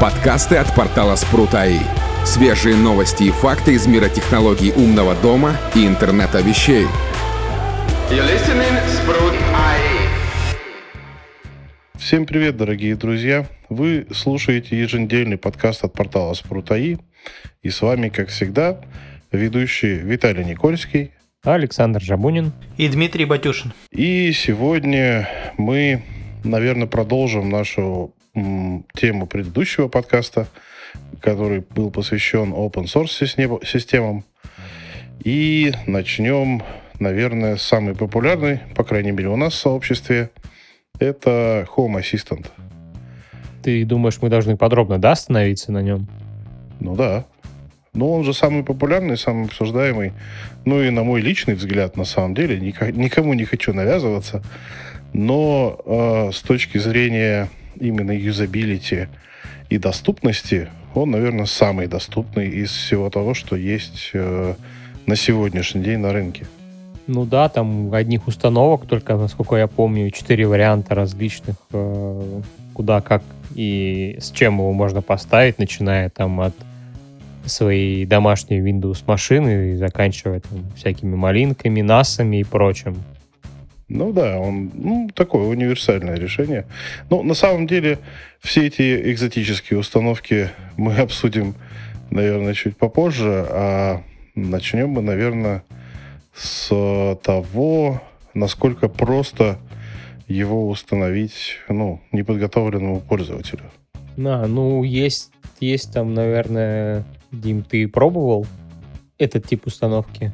Подкасты от портала Спрут.АИ. Свежие новости и факты из мира технологий умного дома и интернета вещей. Всем привет, дорогие друзья! Вы слушаете еженедельный подкаст от портала Спрут.АИ. И с вами, как всегда, ведущий Виталий Никольский, Александр Жабунин и Дмитрий Батюшин. И сегодня мы, наверное, продолжим нашу тему предыдущего подкаста, который был посвящен open source системам. И начнем, наверное, с самой популярной, по крайней мере, у нас в сообществе, это Home Assistant. Ты думаешь, мы должны подробно, да, остановиться на нем? Ну да. Ну, он же самый популярный, самый обсуждаемый. Ну и на мой личный взгляд, на самом деле, никому не хочу навязываться. Но э, с точки зрения именно юзабилити и доступности, он, наверное, самый доступный из всего того, что есть э, на сегодняшний день на рынке. Ну да, там одних установок только, насколько я помню, четыре варианта различных, э, куда, как и с чем его можно поставить, начиная там от своей домашней Windows машины и заканчивая там, всякими малинками, насами и прочим. Ну да, он ну, такое универсальное решение. Но на самом деле все эти экзотические установки мы обсудим, наверное, чуть попозже, а начнем мы, наверное, с того, насколько просто его установить ну, неподготовленному пользователю. Да, ну есть, есть там, наверное, Дим, ты пробовал этот тип установки?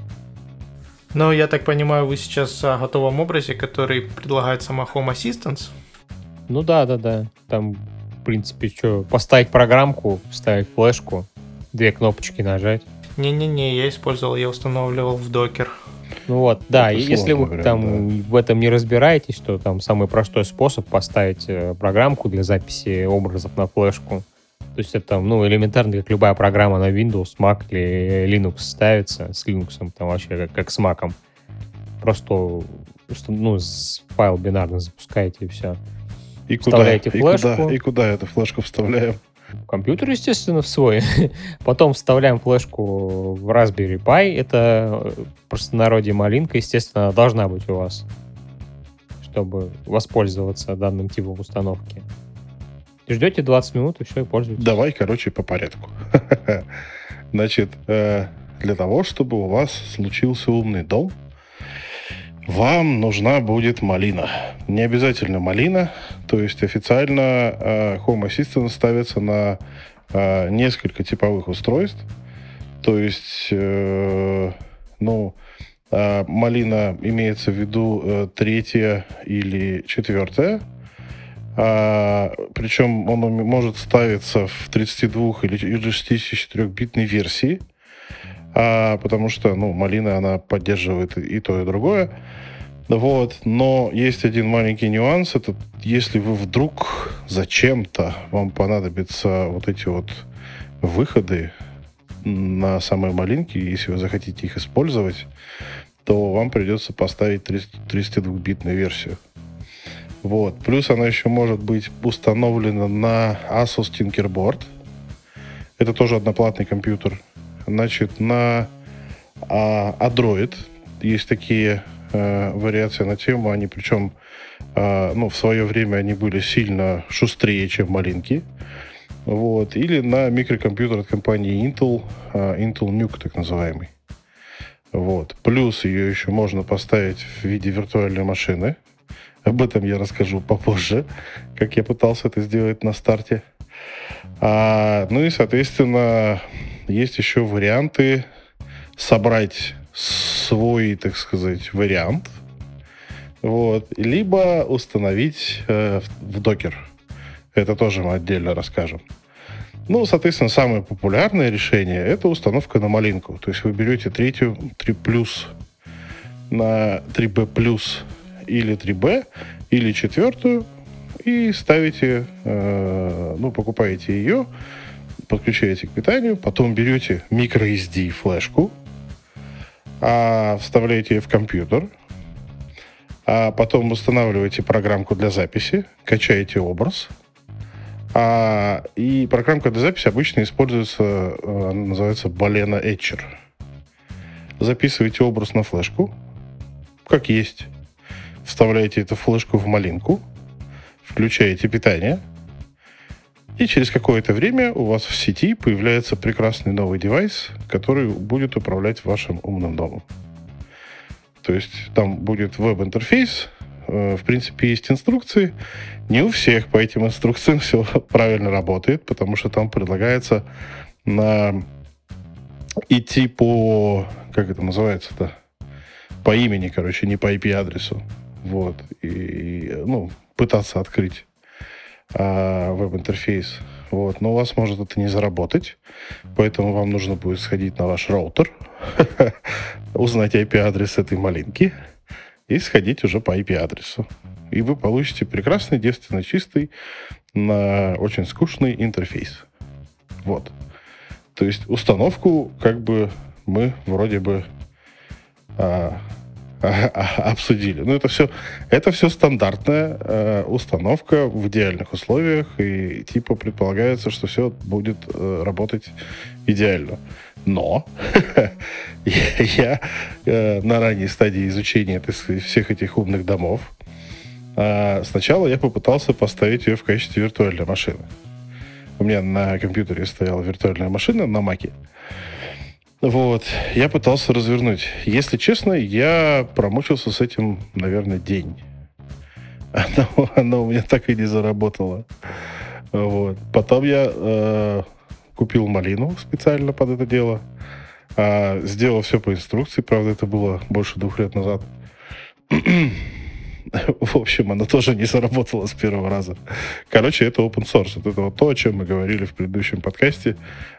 Ну, я так понимаю, вы сейчас о готовом образе, который предлагает сама Home Assistant? Ну да, да, да. Там, в принципе, что, поставить программку, вставить флешку, две кнопочки нажать. Не-не-не, я использовал, я устанавливал в докер. Ну вот, да, Это если вы говоря, там да. в этом не разбираетесь, то там самый простой способ поставить э, программку для записи образов на флешку. То есть это ну, элементарно, как любая программа на Windows, Mac или Linux ставится, с Linux там вообще как, как с Mac. Просто ну, файл бинарно запускаете и все. И Вставляете куда? флешку. И куда, и куда эту флешку вставляем? Компьютер, естественно, в свой. Потом вставляем флешку в Raspberry Pi. Это э, простонародье малинка, естественно, должна быть у вас, чтобы воспользоваться данным типом установки. Ждете 20 минут и все, и пользуетесь. Давай, короче, по порядку. Значит, э, для того, чтобы у вас случился умный дом, вам нужна будет малина. Не обязательно малина, то есть официально э, Home Assistant ставится на э, несколько типовых устройств. То есть, ну, малина имеется в виду третья или четвертая а, причем он может ставиться в 32 или 64-битной версии, а, потому что, ну, малина, она поддерживает и, то, и другое. Вот, но есть один маленький нюанс, это если вы вдруг зачем-то вам понадобятся вот эти вот выходы на самой малинке, если вы захотите их использовать, то вам придется поставить 32-битную версию. Вот. Плюс она еще может быть установлена на Asus Tinkerboard. Это тоже одноплатный компьютер. Значит, на а, Android есть такие а, вариации на тему. Они причем, а, ну, в свое время они были сильно шустрее, чем малинки. Вот. Или на микрокомпьютер от компании Intel, а, Intel Nuke так называемый. Вот. Плюс ее еще можно поставить в виде виртуальной машины. Об этом я расскажу попозже, как я пытался это сделать на старте. А, ну и, соответственно, есть еще варианты собрать свой, так сказать, вариант. Вот. Либо установить э, в докер. Это тоже мы отдельно расскажем. Ну, соответственно, самое популярное решение это установка на малинку. То есть вы берете третью 3 плюс на 3B плюс или 3B, или четвертую, и ставите, э, ну, покупаете ее, подключаете к питанию, потом берете microSD флешку, а, вставляете ее в компьютер, а потом устанавливаете программку для записи, качаете образ, А, и программка для записи обычно используется, э, она называется Balena Etcher. Записываете образ на флешку, как есть. Вставляете эту флешку в малинку, включаете питание, и через какое-то время у вас в сети появляется прекрасный новый девайс, который будет управлять вашим умным домом. То есть там будет веб-интерфейс, э, в принципе, есть инструкции. Не у всех по этим инструкциям все правильно работает, потому что там предлагается на идти по, как это называется-то, по имени, короче, не по IP-адресу. Вот. И, ну, пытаться открыть а, веб-интерфейс. Вот. Но у вас может это не заработать, поэтому вам нужно будет сходить на ваш роутер, узнать IP-адрес этой малинки и сходить уже по IP-адресу. И вы получите прекрасный, девственно чистый, на очень скучный интерфейс. Вот. То есть установку как бы мы вроде бы а, обсудили. Ну, это все, это все стандартная э, установка в идеальных условиях, и типа предполагается, что все будет э, работать идеально. Но я э, на ранней стадии изучения всех этих умных домов э, сначала я попытался поставить ее в качестве виртуальной машины. У меня на компьютере стояла виртуальная машина на Маке. Вот, я пытался развернуть. Если честно, я промучился с этим, наверное, день. Оно, оно у меня так и не заработало. Вот. Потом я э, купил малину специально под это дело. Э, сделал все по инструкции, правда, это было больше двух лет назад. В общем, она тоже не заработала с первого раза. Короче, это open source. Это вот то, о чем мы говорили в предыдущем подкасте.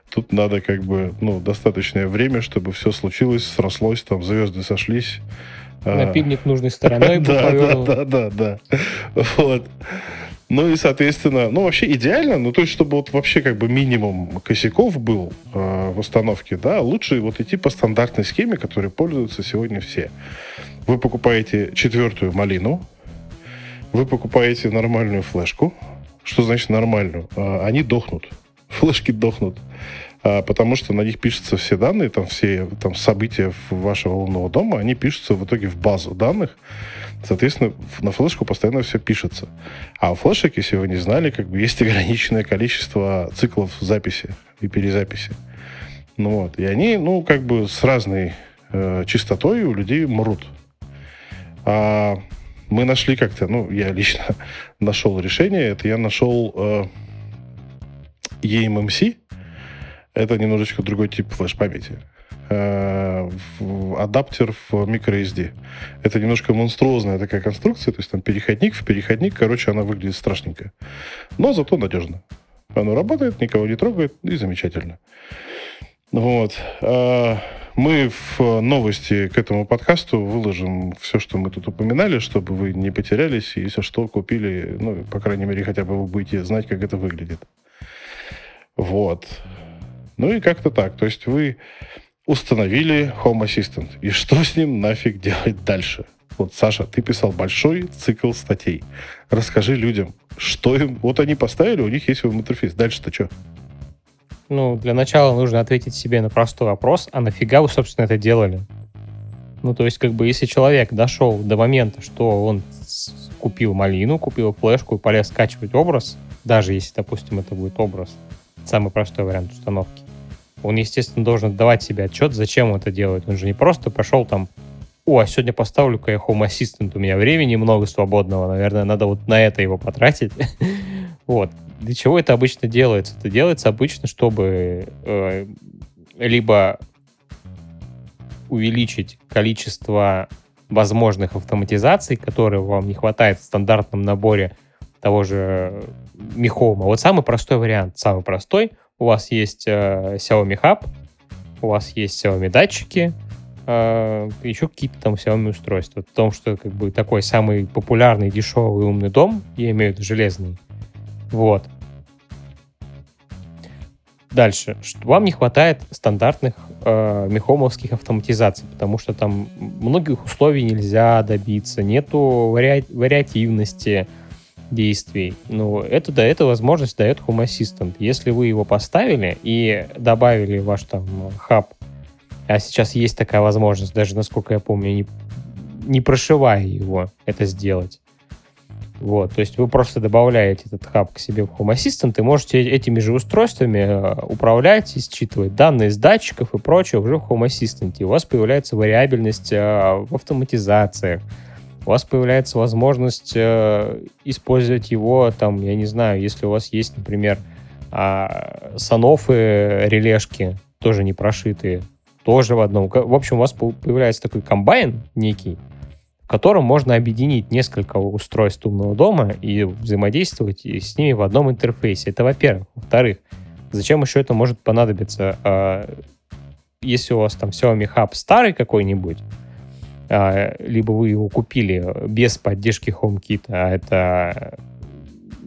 Тут надо как бы, ну, достаточное время, чтобы все случилось, срослось, там звезды сошлись. А, Напильник нужной стороной да, да, да, да, да. Вот. Ну и, соответственно, ну вообще идеально, ну то есть, чтобы вот вообще как бы минимум косяков был э, в установке, да, лучше вот идти по стандартной схеме, которой пользуются сегодня все. Вы покупаете четвертую малину, вы покупаете нормальную флешку. Что значит нормальную? А, они дохнут. Флешки дохнут. А, потому что на них пишутся все данные, там все там, события вашего умного дома, они пишутся в итоге в базу данных. Соответственно, на флешку постоянно все пишется. А у флешек, если вы не знали, как бы есть ограниченное количество циклов записи и перезаписи. Ну вот. И они, ну, как бы с разной э, частотой у людей мрут. А мы нашли как-то, ну, я лично нашел решение. Это я нашел э, eMMC. Это немножечко другой тип флеш-памяти. Э, адаптер в microSD. Это немножко монструозная такая конструкция, то есть там переходник в переходник, короче, она выглядит страшненько. Но зато надежно. Оно работает, никого не трогает, и замечательно. Вот. А, мы в новости к этому подкасту выложим все, что мы тут упоминали, чтобы вы не потерялись, и если что, купили, ну, по крайней мере, хотя бы вы будете знать, как это выглядит. Вот. Ну и как-то так. То есть вы установили Home Assistant. И что с ним нафиг делать дальше? Вот, Саша, ты писал большой цикл статей. Расскажи людям, что им... Вот они поставили, у них есть свой интерфейс. Дальше-то что? Ну, для начала нужно ответить себе на простой вопрос, а нафига вы, собственно, это делали? Ну, то есть, как бы, если человек дошел до момента, что он купил малину, купил флешку и полез скачивать образ, даже если, допустим, это будет образ, самый простой вариант установки, он, естественно, должен давать себе отчет, зачем он это делает. Он же не просто пошел там, о, а сегодня поставлю-ка я Home Assistant, у меня времени много свободного, наверное, надо вот на это его потратить. Вот. Для чего это обычно делается? Это делается обычно, чтобы э, либо увеличить количество возможных автоматизаций, которые вам не хватает в стандартном наборе того же Михома. Вот самый простой вариант, самый простой. У вас есть э, Xiaomi Hub, у вас есть Xiaomi датчики, э, еще какие-то там Xiaomi устройства. В том, что как бы такой самый популярный, дешевый умный дом, я имею в виду железный, вот. Дальше. Что вам не хватает стандартных э, мехомовских автоматизаций, потому что там многих условий нельзя добиться, нету вари... вариативности. действий. Ну, это, да, эта возможность дает Home Assistant. Если вы его поставили и добавили ваш там хаб, а сейчас есть такая возможность, даже насколько я помню, не, не прошивая его, это сделать. Вот, то есть вы просто добавляете этот хаб к себе в Home Assistant и можете этими же устройствами э, управлять и считывать данные с датчиков и прочее уже в Home Assistant. И у вас появляется вариабельность э, в автоматизациях, у вас появляется возможность э, использовать его, там, я не знаю, если у вас есть, например, э, санофы, релешки, тоже не прошитые, тоже в одном. В общем, у вас появляется такой комбайн некий, в котором можно объединить несколько устройств умного дома и взаимодействовать с ними в одном интерфейсе. Это во-первых. Во-вторых, зачем еще это может понадобиться? А, если у вас там Xiaomi Hub старый какой-нибудь, а, либо вы его купили без поддержки HomeKit, а это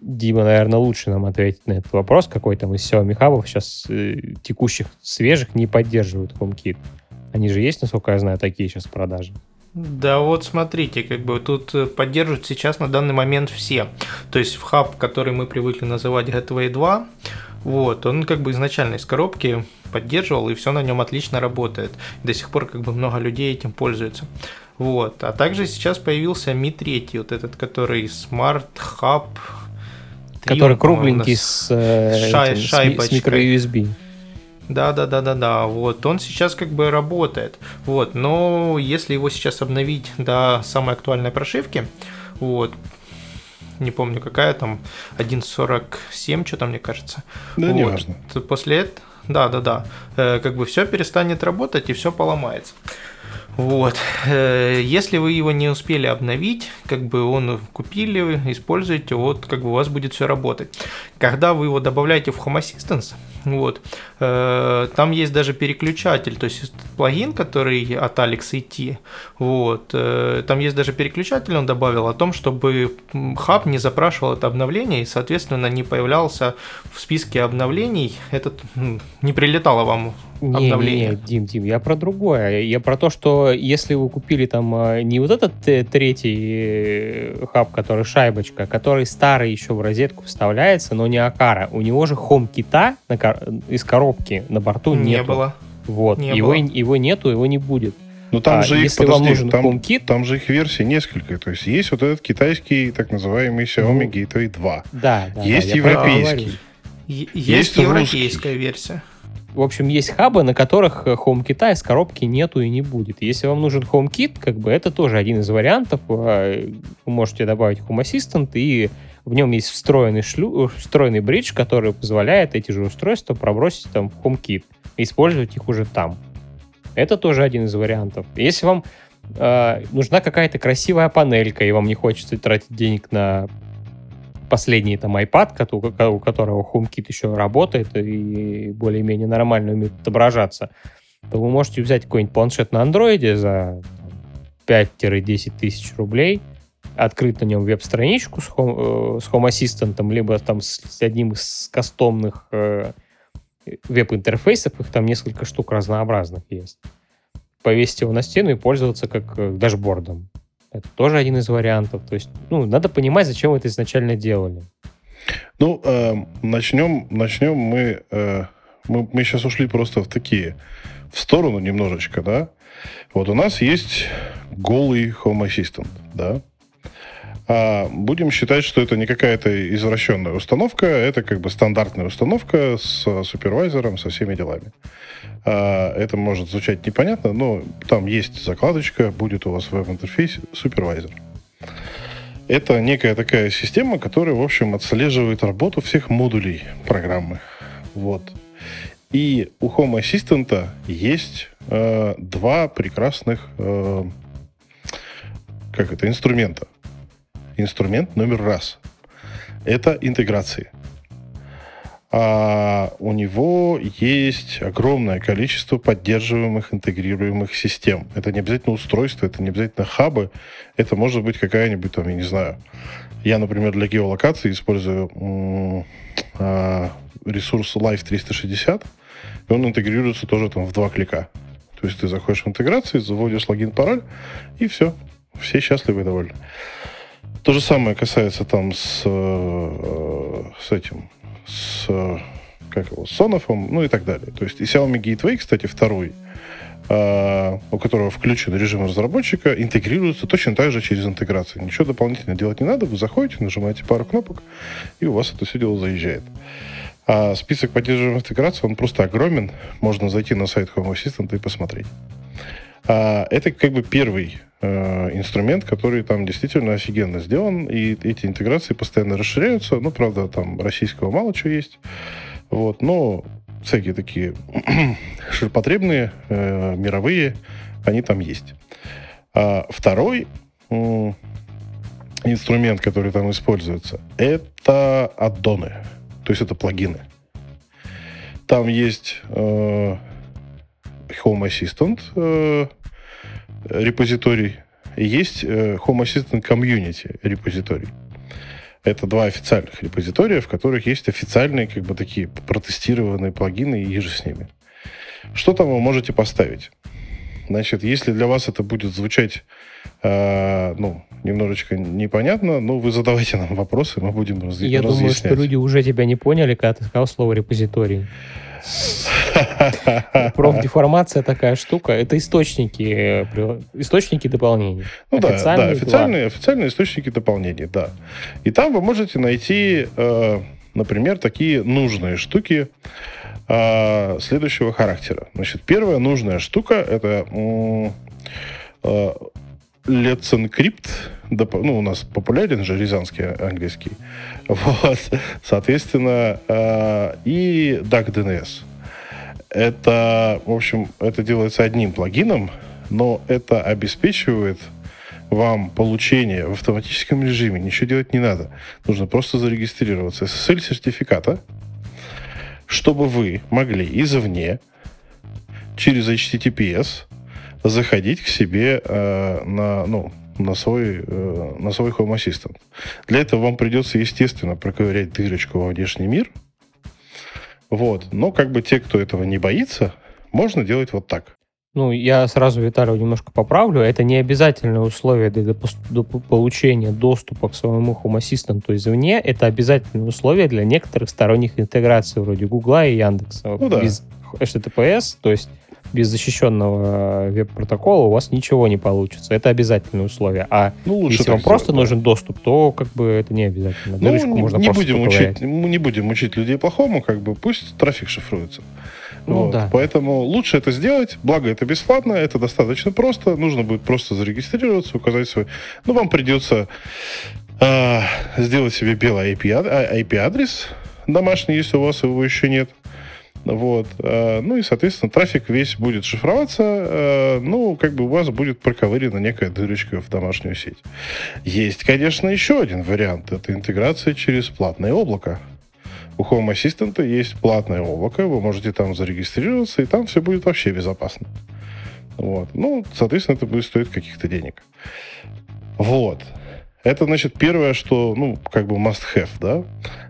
Дима, наверное, лучше нам ответить на этот вопрос, какой там из Xiaomi Hub сейчас э, текущих, свежих не поддерживают HomeKit. Они же есть, насколько я знаю, такие сейчас продажи. Да вот смотрите, как бы тут э, поддерживают сейчас на данный момент все. То есть в хаб, который мы привыкли называть Gateway 2, вот, он как бы изначально из коробки поддерживал, и все на нем отлично работает. До сих пор как бы много людей этим пользуются. Вот. А также сейчас появился Mi 3, вот этот, который Smart Hub. Который кругленький с, э, шай, этим, с, с микро-USB. Да, да, да, да, да. Вот он сейчас как бы работает. Вот, но если его сейчас обновить до самой актуальной прошивки, вот, не помню какая там, 1.47, что там мне кажется. Да, вот. не важно. После этого, да, да, да, э, как бы все перестанет работать и все поломается. Вот. Э, если вы его не успели обновить, как бы он купили, используете, вот как бы у вас будет все работать. Когда вы его добавляете в Home Assistant, вот, э, там есть даже переключатель, то есть плагин, который от Alex IT, вот, э, там есть даже переключатель, он добавил о том, чтобы хаб не запрашивал это обновление и, соответственно, не появлялся в списке обновлений, этот не прилетало вам не, обновление. Не, Дим, Дим, я про другое. Я про то, что если вы купили там а, не вот этот э, третий э, хаб, который шайбочка, который старый еще в розетку вставляется, но не Акара, у него же хом кита из коробки на борту не нету. было. Вот, не его, было. его нету, его не будет. Ну там а, же их, если подожди, вам нужен там, HomeKit, там же их версий несколько. То есть есть вот этот китайский так называемый Xiaomi ну, Gateway 2. Да, да. Есть да, европейский. Есть, есть европейская русский. версия. В общем, есть хабы, на которых HomeKit из коробки нету и не будет. Если вам нужен HomeKit, как бы это тоже один из вариантов. А, вы можете добавить Home Assistant, и в нем есть встроенный, шлю... встроенный бридж, который позволяет эти же устройства пробросить там в HomeKit и использовать их уже там. Это тоже один из вариантов. Если вам э, нужна какая-то красивая панелька, и вам не хочется тратить денег на последний там iPad, у которого HomeKit еще работает и более-менее нормально умеет отображаться, то вы можете взять какой-нибудь планшет на андроиде за 5-10 тысяч рублей, открыть на нем веб-страничку с Home, э, с Home Assistant, либо там с одним из кастомных э, веб-интерфейсов, их там несколько штук разнообразных есть. Повесить его на стену и пользоваться как э, дашбордом. Это тоже один из вариантов. То есть, ну, надо понимать, зачем вы это изначально делали. Ну, э, начнем, начнем мы, э, мы, мы сейчас ушли просто в такие, в сторону немножечко, да. Вот у нас есть голый Home Assistant, да. А будем считать, что это не какая-то извращенная установка, это как бы стандартная установка с супервайзером, со всеми делами. А, это может звучать непонятно, но там есть закладочка, будет у вас в веб-интерфейсе супервайзер. Это некая такая система, которая, в общем, отслеживает работу всех модулей программы. Вот. И у Home Assistant есть э, два прекрасных э, как это, инструмента инструмент номер раз. Это интеграции. А у него есть огромное количество поддерживаемых, интегрируемых систем. Это не обязательно устройство, это не обязательно хабы, это может быть какая-нибудь там, я не знаю. Я, например, для геолокации использую э, ресурс Live 360, и он интегрируется тоже там в два клика. То есть ты заходишь в интеграцию, заводишь логин, пароль, и все. Все счастливы и довольны. То же самое касается там с, э, с этим, с, как его, с Sonoff, ну и так далее. То есть и Xiaomi Gateway, кстати, второй, э, у которого включен режим разработчика, интегрируется точно так же через интеграцию. Ничего дополнительно делать не надо, вы заходите, нажимаете пару кнопок, и у вас это все дело заезжает. А список поддерживаемых интеграций, он просто огромен. Можно зайти на сайт Home Assistant и посмотреть. А, это как бы первый э, инструмент, который там действительно офигенно сделан, и эти интеграции постоянно расширяются. Ну, правда, там российского мало чего есть. Вот, но всякие такие ширпотребные, э, мировые, они там есть. А второй э, инструмент, который там используется, это аддоны. То есть это плагины. Там есть э, Home Assistant э, репозиторий, и есть э, Home Assistant Community репозиторий. Это два официальных репозитория, в которых есть официальные, как бы такие протестированные плагины и же с ними. Что там вы можете поставить? Значит, если для вас это будет звучать, э, ну, немножечко непонятно, ну, вы задавайте нам вопросы, мы будем раз, Я разъяснять. думаю, что люди уже тебя не поняли, когда ты сказал слово репозиторий. Профдеформация такая штука. Это источники, источники дополнений. Ну да, да, официальные, официальные источники дополнений, да. И там вы можете найти, э, например, такие нужные штуки э, следующего характера. Значит, первая нужная штука это э, Let's Encrypt, ну, у нас популярен же рязанский английский, вот, соответственно, э, и DuckDNS. Это, в общем, это делается одним плагином, но это обеспечивает вам получение в автоматическом режиме. Ничего делать не надо. Нужно просто зарегистрироваться SSL-сертификата, чтобы вы могли извне через HTTPS заходить к себе э, на, ну, на свой, э, на свой Home Assistant. Для этого вам придется, естественно, проковырять дырочку во внешний мир. Вот. Но как бы те, кто этого не боится, можно делать вот так. Ну, я сразу Виталию немножко поправлю. Это не обязательное условие для, получения доступа к своему Home Assistant извне. Это обязательное условие для некоторых сторонних интеграций, вроде Гугла и Яндекса. Ну, да. Без HTTPS, то есть без защищенного веб-протокола у вас ничего не получится. Это обязательное условие. А ну, если вам просто сделать, нужен доступ, то как бы это не обязательно. Ну, не, можно не будем учить, не будем учить людей плохому, как бы пусть трафик шифруется. Ну, вот. да. Поэтому лучше это сделать. Благо, это бесплатно, это достаточно просто. Нужно будет просто зарегистрироваться, указать свой... Ну, вам придется э, сделать себе белый IP-адрес домашний, если у вас его еще нет. Вот. Э, ну и, соответственно, трафик весь будет шифроваться. Э, ну, как бы у вас будет проковырена некая дырочка в домашнюю сеть. Есть, конечно, еще один вариант. Это интеграция через платное облако. У Home Assistant есть платное облако, вы можете там зарегистрироваться, и там все будет вообще безопасно. Вот. Ну, соответственно, это будет стоить каких-то денег. Вот. Это, значит, первое, что, ну, как бы must have, да.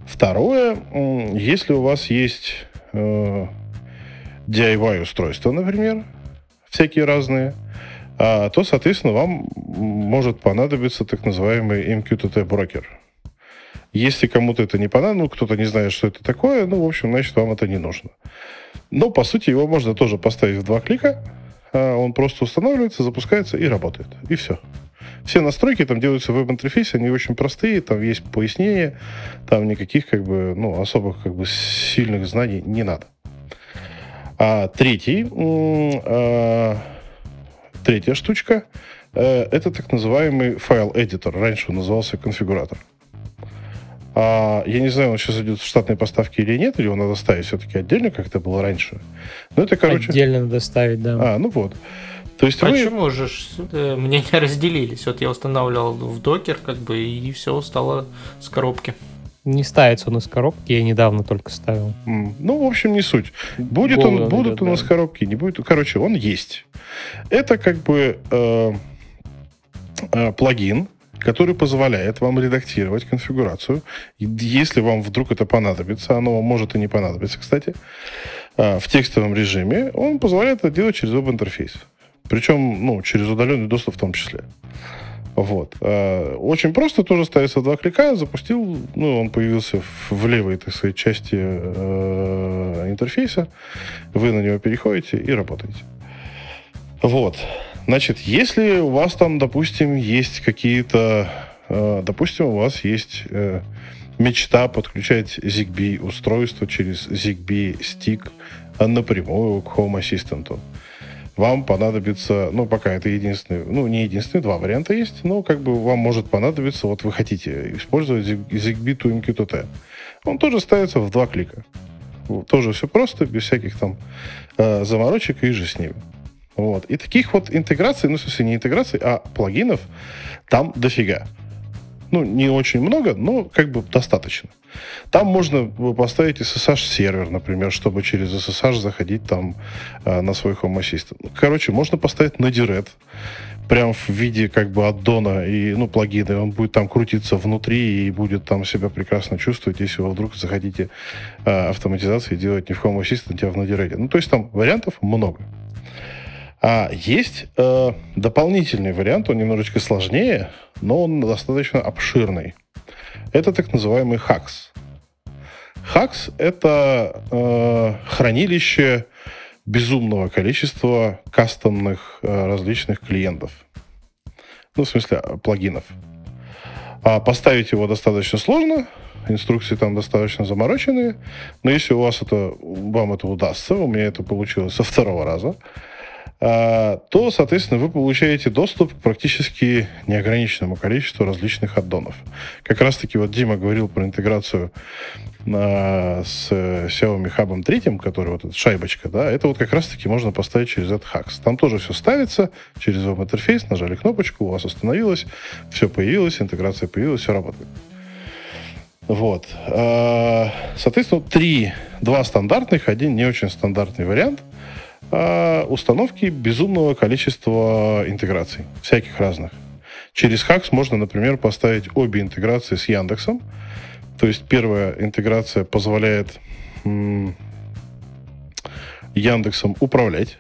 Второе, если у вас есть э, DIY-устройства, например, всякие разные, а, то, соответственно, вам может понадобиться так называемый MQTT-брокер. Если кому-то это не понадобится, ну, кто-то не знает, что это такое, ну, в общем, значит, вам это не нужно. Но, по сути, его можно тоже поставить в два клика, а он просто устанавливается, запускается и работает. И все. Все настройки там делаются в веб-интерфейсе, они очень простые, там есть пояснения, там никаких как бы, ну, особых как бы сильных знаний не надо. А третий, а, третья штучка, э, это так называемый файл-эдитор. Раньше он назывался конфигуратор. А, я не знаю, он сейчас идет в штатные поставки или нет, или его надо ставить все-таки отдельно, как это было раньше. Ну, это, короче... Отдельно надо ставить, да. А, ну вот. То есть Почему вы... же мнения разделились? Вот я устанавливал в докер, как бы, и все стало с коробки. Не ставится он из коробки, я недавно только ставил. Mm. Ну, в общем, не суть. Будет Голову он, будут идет, у нас да. коробки, не будет. Короче, он есть. Это как бы э, э, плагин, который позволяет вам редактировать конфигурацию. Если вам вдруг это понадобится, оно вам может и не понадобиться, кстати, э, в текстовом режиме, он позволяет это делать через веб-интерфейс. Причем, ну, через удаленный доступ в том числе. Вот. Э, очень просто, тоже ставится два клика, запустил, ну, он появился в левой, так сказать, части э, интерфейса, вы на него переходите и работаете. Вот. Значит, если у вас там, допустим, есть какие-то, э, допустим, у вас есть э, мечта подключать ZigBee устройство через ZigBee стик напрямую к Home Assistant, вам понадобится, ну, пока это единственный, ну, не единственный, два варианта есть, но как бы вам может понадобиться, вот вы хотите использовать ZigBee to MQTT. Он тоже ставится в два клика. Тоже все просто, без всяких там э, заморочек и же с ними. Вот. И таких вот интеграций, ну, в смысле, не интеграций, а плагинов там дофига. Ну, не очень много, но как бы достаточно. Там можно поставить SSH-сервер, например, чтобы через SSH заходить там э, на свой Home Assistant. Короче, можно поставить на Direct, прям в виде как бы аддона и, ну, плагина, он будет там крутиться внутри и будет там себя прекрасно чувствовать, если вы вдруг захотите э, автоматизации делать не в Home Assistant, а в Node-RED. Ну, то есть там вариантов много. А есть э, дополнительный вариант, он немножечко сложнее, но он достаточно обширный. Это так называемый HAX. HAX — это э, хранилище безумного количества кастомных э, различных клиентов. Ну, в смысле, плагинов. А поставить его достаточно сложно, инструкции там достаточно замороченные, но если у вас это, вам это удастся, у меня это получилось со второго раза, то, соответственно, вы получаете доступ к практически неограниченному количеству различных аддонов. Как раз-таки вот Дима говорил про интеграцию а, с Xiaomi Hub 3, который вот эта шайбочка, да, это вот как раз-таки можно поставить через этот хакс. Там тоже все ставится через веб-интерфейс, нажали кнопочку, у вас остановилось, все появилось, интеграция появилась, все работает. Вот. А, соответственно, три, два стандартных, один не очень стандартный вариант – а, установки безумного количества интеграций, всяких разных. Через Хакс можно, например, поставить обе интеграции с Яндексом. То есть первая интеграция позволяет м- Яндексом управлять.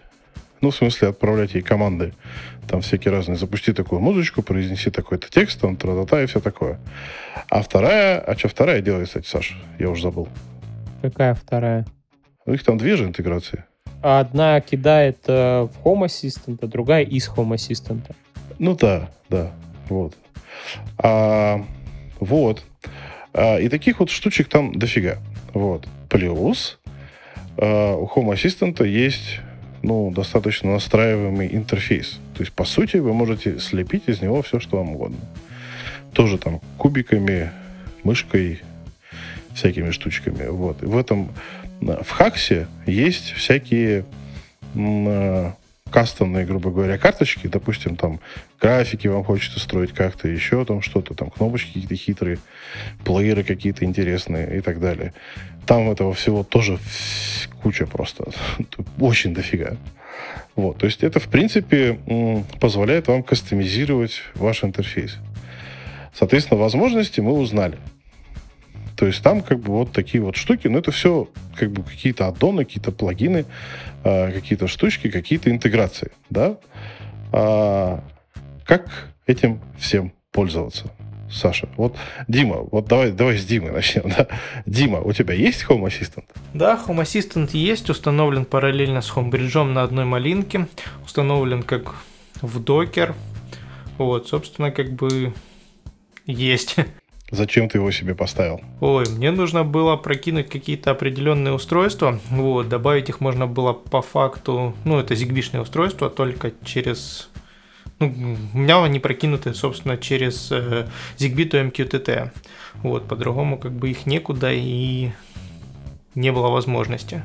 Ну, в смысле, отправлять ей команды. Там всякие разные. Запусти такую музычку, произнеси такой-то текст, там, тра-та-та и все такое. А вторая... А что вторая делает, кстати, Саш? Я уже забыл. Какая вторая? У них там две же интеграции. Одна кидает э, в Home Assistant, а другая из Home Assistant. Ну да, да, вот. А, вот. А, и таких вот штучек там дофига. Вот. Плюс а, у Home Assistant есть ну, достаточно настраиваемый интерфейс. То есть, по сути, вы можете слепить из него все, что вам угодно. Тоже там кубиками, мышкой, всякими штучками. Вот. И в этом в Хаксе есть всякие э, кастомные, грубо говоря, карточки, допустим, там графики вам хочется строить как-то, еще там что-то, там кнопочки какие-то хитрые, плееры какие-то интересные и так далее. Там этого всего тоже куча просто, очень дофига. Вот, то есть это, в принципе, позволяет вам кастомизировать ваш интерфейс. Соответственно, возможности мы узнали. То есть там как бы вот такие вот штуки, но это все как бы какие-то аддоны, какие-то плагины, э, какие-то штучки, какие-то интеграции, да? А, как этим всем пользоваться? Саша, вот Дима, вот давай, давай с Димы начнем. Да? Дима, у тебя есть Home Assistant? Да, Home Assistant есть, установлен параллельно с Homebridge на одной малинке, установлен как в докер. Вот, собственно, как бы есть. Зачем ты его себе поставил? Ой, мне нужно было прокинуть какие-то определенные устройства. Вот, добавить их можно было по факту. Ну, это зигбишные устройства, только через. Ну, у меня они прокинуты, собственно, через э, Zigbee to MQTT. Вот, по-другому как бы их некуда и не было возможности.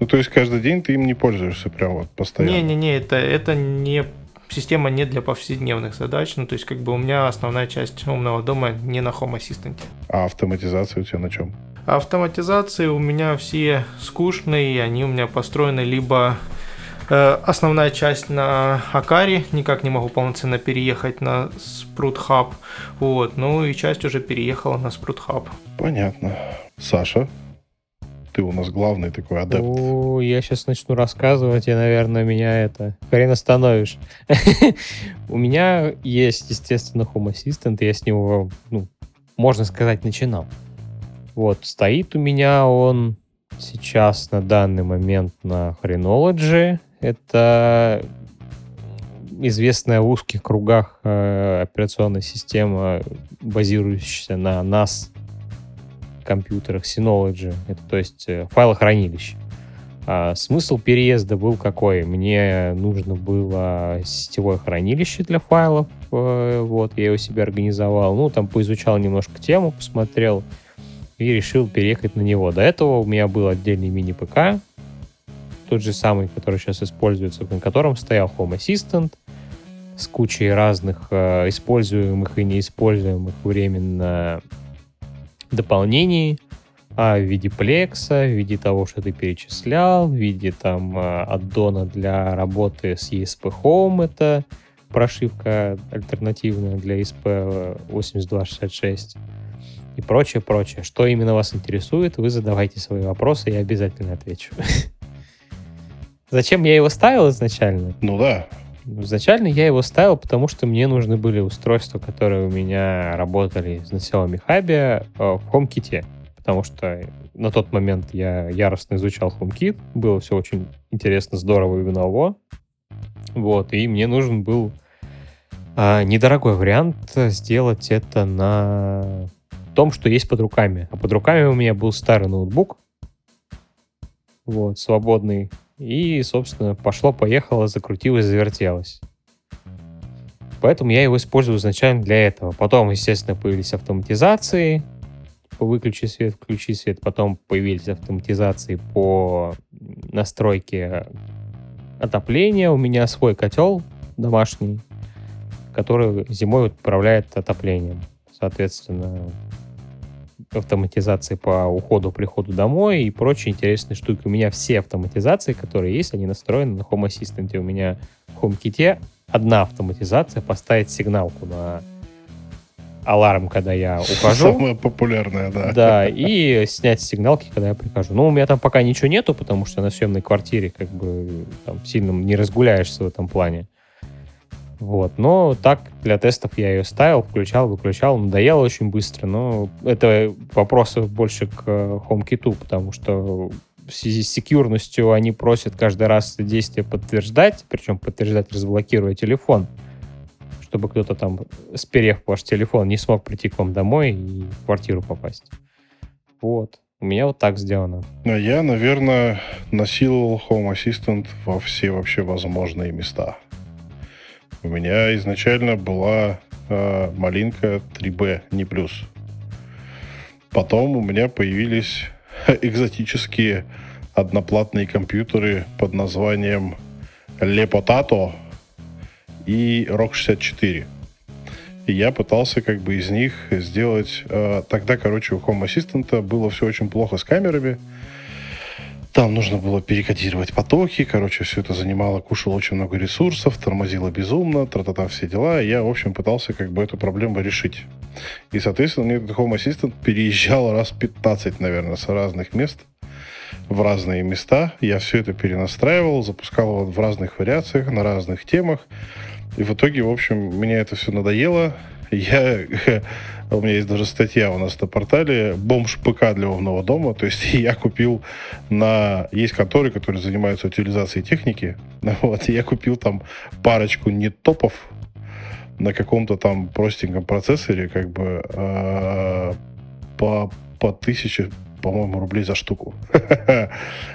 Ну, то есть каждый день ты им не пользуешься прям вот постоянно? Не-не-не, это, это не система не для повседневных задач. Ну, то есть, как бы у меня основная часть умного дома не на Home Assistant. А автоматизация у тебя на чем? Автоматизации у меня все скучные, они у меня построены либо э, основная часть на Акаре, никак не могу полноценно переехать на Sprout Hub, вот, ну и часть уже переехала на Sprout Hub. Понятно. Саша? Ты у нас главный такой адепт. О, я сейчас начну рассказывать, и, наверное, меня это хрен остановишь. У меня есть, естественно, Home Assistant, я с него, ну, можно сказать, начинал. Вот, стоит у меня он сейчас на данный момент на Хреnology. Это известная в узких кругах э, операционная система, базирующаяся на NAS компьютерах Synology, это то есть э, файлохранилище. А смысл переезда был какой? Мне нужно было сетевое хранилище для файлов, э, вот, я его себе организовал, ну, там поизучал немножко тему, посмотрел и решил переехать на него. До этого у меня был отдельный мини-ПК, тот же самый, который сейчас используется, на котором стоял Home Assistant, с кучей разных э, используемых и неиспользуемых временно дополнений а, в виде плекса, в виде того, что ты перечислял, в виде там а, аддона для работы с ESP Home, это прошивка альтернативная для ESP8266 и прочее, прочее. Что именно вас интересует, вы задавайте свои вопросы, я обязательно отвечу. Зачем я его ставил изначально? Ну да, Изначально я его ставил, потому что мне нужны были устройства, которые у меня работали на Xiaomi Hub э, в HomeKit. Потому что на тот момент я яростно изучал HomeKit. Было все очень интересно, здорово и ново. Вот, и мне нужен был а, недорогой вариант сделать это на том, что есть под руками. А под руками у меня был старый ноутбук, вот, свободный, и, собственно, пошло-поехало, закрутилось, завертелось. Поэтому я его использую изначально для этого. Потом, естественно, появились автоматизации по выключи свет, включи свет. Потом появились автоматизации по настройке отопления. У меня свой котел домашний, который зимой управляет отоплением. Соответственно, автоматизации по уходу, приходу домой и прочие интересные штуки. У меня все автоматизации, которые есть, они настроены на Home Assistant. У меня в HomeKit одна автоматизация поставить сигналку на аларм, когда я ухожу. Самая популярная, да. Да, и снять сигналки, когда я прихожу. Ну, у меня там пока ничего нету, потому что на съемной квартире как бы там сильно не разгуляешься в этом плане. Вот. Но так для тестов я ее ставил, включал, выключал. Надоело очень быстро. Но это вопросы больше к HomeKit, потому что в связи с секьюрностью они просят каждый раз действие подтверждать, причем подтверждать, разблокируя телефон, чтобы кто-то там, сперев ваш телефон, не смог прийти к вам домой и в квартиру попасть. Вот. У меня вот так сделано. Я, наверное, насиловал Home Assistant во все вообще возможные места. У меня изначально была э, малинка 3B, не плюс. Потом у меня появились экзотические одноплатные компьютеры под названием Lepotato и Rock 64. И я пытался как бы из них сделать... Э, тогда, короче, у Home Assistant было все очень плохо с камерами. Там нужно было перекодировать потоки, короче, все это занимало, кушало очень много ресурсов, тормозило безумно, тра-та-та, все дела. И я, в общем, пытался как бы эту проблему решить. И, соответственно, мне этот Home Assistant переезжал раз 15, наверное, с разных мест в разные места. Я все это перенастраивал, запускал его в разных вариациях, на разных темах. И в итоге, в общем, мне это все надоело. Я у меня есть даже статья у нас на портале «Бомж ПК для умного дома». То есть я купил на... Есть конторы, которые занимаются утилизацией техники. Вот, я купил там парочку не топов на каком-то там простеньком процессоре, как бы э, по, по тысяче, по-моему, рублей за штуку.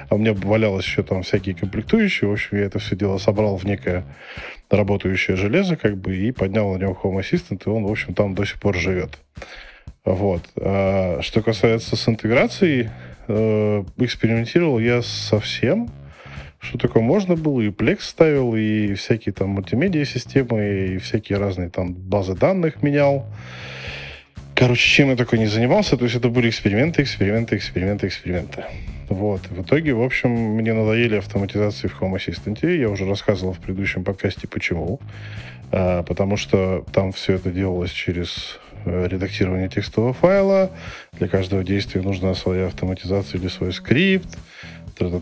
А у меня валялось еще там всякие комплектующие. В общем, я это все дело собрал в некое работающее железо, как бы, и поднял на нем Home Assistant, и он, в общем, там до сих пор живет. Вот. А что касается с интеграцией, э, экспериментировал я совсем, что такое можно было, и Plex ставил, и всякие там мультимедиа системы, и всякие разные там базы данных менял. Короче, чем я такой не занимался, то есть это были эксперименты, эксперименты, эксперименты, эксперименты. Вот. В итоге, в общем, мне надоели автоматизации в Home Assistant. Я уже рассказывал в предыдущем подкасте, почему. А, потому что там все это делалось через э, редактирование текстового файла, для каждого действия нужна своя автоматизация или свой скрипт,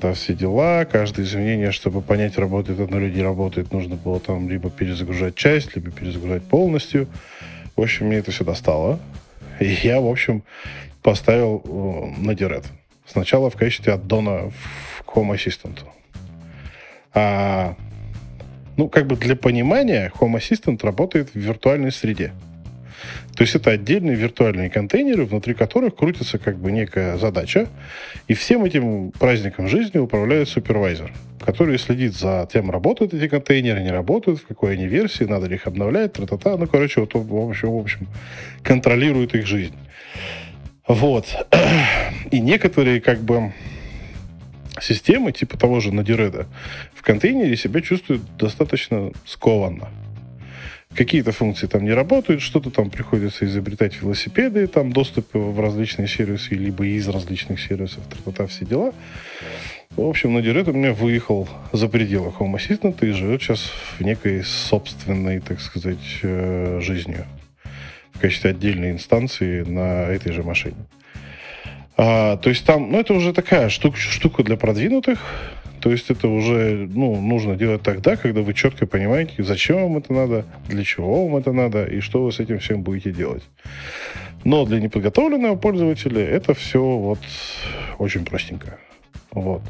та все дела, каждое изменение, чтобы понять, работает оно или не работает, нужно было там либо перезагружать часть, либо перезагружать полностью. В общем, мне это все достало. И я, в общем, поставил э, на Direct. Сначала в качестве аддона в Home Assistant. А, ну, как бы для понимания, Home Assistant работает в виртуальной среде. То есть это отдельные виртуальные контейнеры, внутри которых крутится как бы некая задача, и всем этим праздником жизни управляет супервайзер, который следит за тем, работают эти контейнеры, не работают, в какой они версии, надо ли их обновлять, тра-та-та. Ну, короче, вот в общем, в общем, контролирует их жизнь. Вот. И некоторые как бы системы, типа того же Надиреда, в контейнере себя чувствуют достаточно скованно какие-то функции там не работают, что-то там приходится изобретать велосипеды, там доступ в различные сервисы, либо из различных сервисов, та все дела. В общем, Direct у меня выехал за пределы Home Assistant и живет сейчас в некой собственной, так сказать, э, жизнью в качестве отдельной инстанции на этой же машине. А, то есть там, ну, это уже такая штука, штука для продвинутых, то есть это уже ну, нужно делать тогда, когда вы четко понимаете, зачем вам это надо, для чего вам это надо и что вы с этим всем будете делать. Но для неподготовленного пользователя это все вот очень простенько. Вот.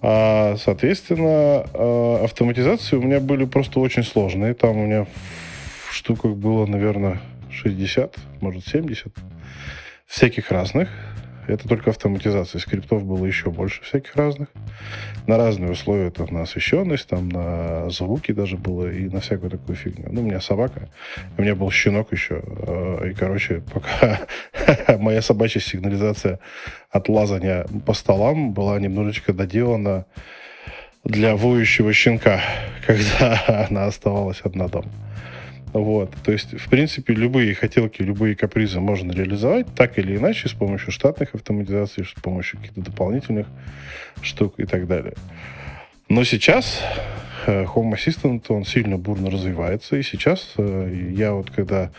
А, соответственно, а, автоматизации у меня были просто очень сложные. Там у меня в штуках было, наверное, 60, может, 70 всяких разных. Это только автоматизация. Скриптов было еще больше всяких разных. На разные условия, там, на освещенность, там, на звуки даже было, и на всякую такую фигню. Ну, у меня собака, у меня был щенок еще. Э, и, короче, пока моя собачья сигнализация от лазания по столам была немножечко доделана для воющего щенка, когда она оставалась одна дома. Вот. То есть, в принципе, любые хотелки, любые капризы можно реализовать так или иначе с помощью штатных автоматизаций, с помощью каких-то дополнительных штук и так далее. Но сейчас э, Home Assistant, он сильно бурно развивается, и сейчас э, я вот когда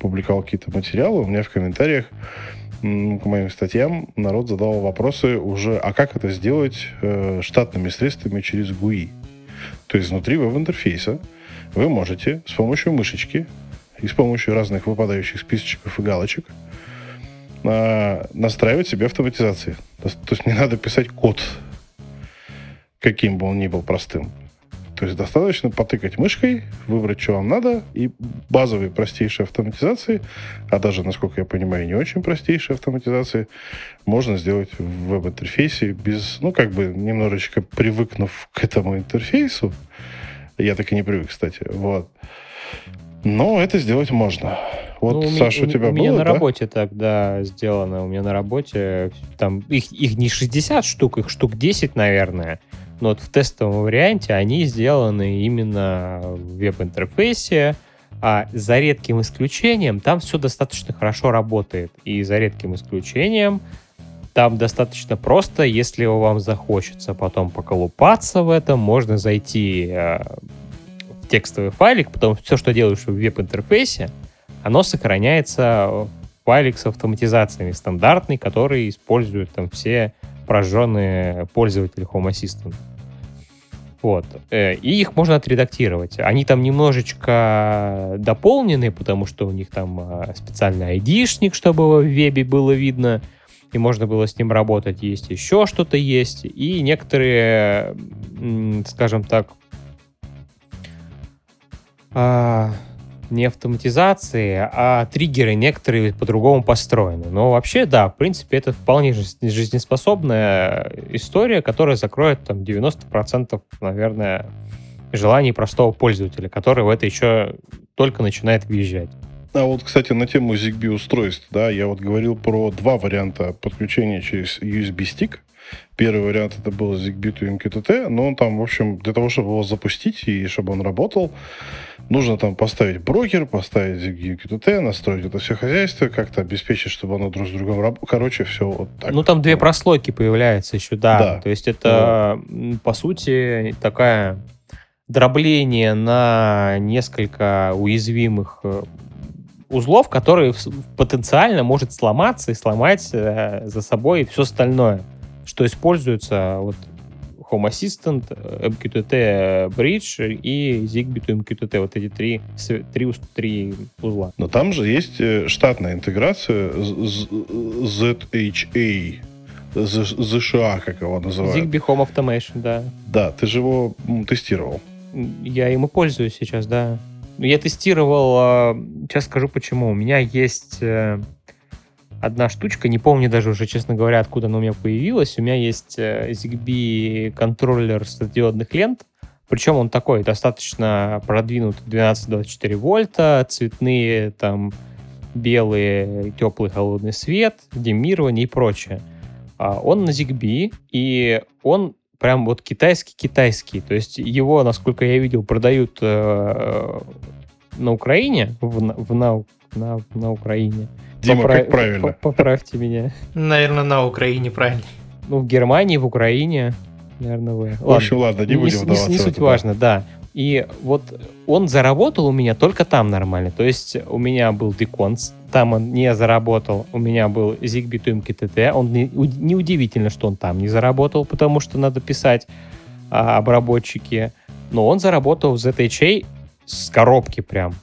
публиковал какие-то материалы, у меня в комментариях к моим статьям народ задавал вопросы уже, а как это сделать э, штатными средствами через GUI? То есть внутри веб-интерфейса вы можете с помощью мышечки и с помощью разных выпадающих списочков и галочек а, настраивать себе автоматизации. То, то есть не надо писать код, каким бы он ни был простым. То есть достаточно потыкать мышкой, выбрать, что вам надо, и базовые простейшие автоматизации, а даже, насколько я понимаю, не очень простейшие автоматизации, можно сделать в веб-интерфейсе без, ну, как бы немножечко привыкнув к этому интерфейсу, я так и не привык, кстати. Вот. Но это сделать можно. Вот, ну, Саша, у, у тебя у было, меня на да? работе тогда сделано. У меня на работе там их, их не 60 штук, их штук 10, наверное. Но вот в тестовом варианте они сделаны именно в веб-интерфейсе, а за редким исключением там все достаточно хорошо работает. И за редким исключением там достаточно просто, если вам захочется потом поколупаться в этом, можно зайти э, в текстовый файлик, потом все, что делаешь в веб-интерфейсе, оно сохраняется файлик с автоматизациями стандартный, который используют там все прожженные пользователи Home Assistant. Вот. Э, и их можно отредактировать. Они там немножечко дополнены, потому что у них там э, специальный айдишник, чтобы в вебе было видно, и можно было с ним работать. Есть еще что-то есть, и некоторые, скажем так, а, не автоматизации, а триггеры некоторые по-другому построены. Но вообще, да, в принципе, это вполне жизнеспособная история, которая закроет там 90%, наверное, желаний простого пользователя, который в это еще только начинает въезжать. А вот, кстати, на тему ZigBee устройств, да, я вот говорил про два варианта подключения через USB-стик. Первый вариант это был ZigBee to MQTT, но он там, в общем, для того, чтобы его запустить и чтобы он работал, нужно там поставить брокер, поставить MQTT, настроить это все хозяйство, как-то обеспечить, чтобы оно друг с другом работало. Короче, все вот так. Ну, там две прослойки появляются еще, да. да. То есть это, да. по сути, такая дробление на несколько уязвимых э, узлов, который потенциально может сломаться и сломать э, за собой все остальное, что используется вот Home Assistant, MQTT Bridge и Zigbee to MQTT. Вот эти три, три, три узла. Но там же есть э, штатная интеграция ZHA, ZSHA, как его называют. Zigbee Home Automation, да. Да, ты же его тестировал. Я им и пользуюсь сейчас, да. Я тестировал, а, сейчас скажу почему. У меня есть э, одна штучка, не помню даже уже, честно говоря, откуда она у меня появилась. У меня есть э, ZigBee контроллер светодиодных лент, причем он такой достаточно продвинутый, 12-24 вольта, цветные там белый, теплый, холодный свет, демирование и прочее. А он на ZigBee, и он прям вот китайский-китайский. То есть его, насколько я видел, продают э, на Украине, в, в, на, на, на Украине. Дима, Поправ... как правильно? Поправьте меня. Наверное, на Украине правильно. Ну, в Германии, в Украине, наверное, вы. В общем, ладно, не будем не, не, не суть важно, да. И вот он заработал у меня только там нормально. То есть у меня был Decons, там он не заработал. У меня был Zigbee to MQTT. Он не, неудивительно, что он там не заработал, потому что надо писать а, обработчики. Но он заработал в ZHA с коробки прям.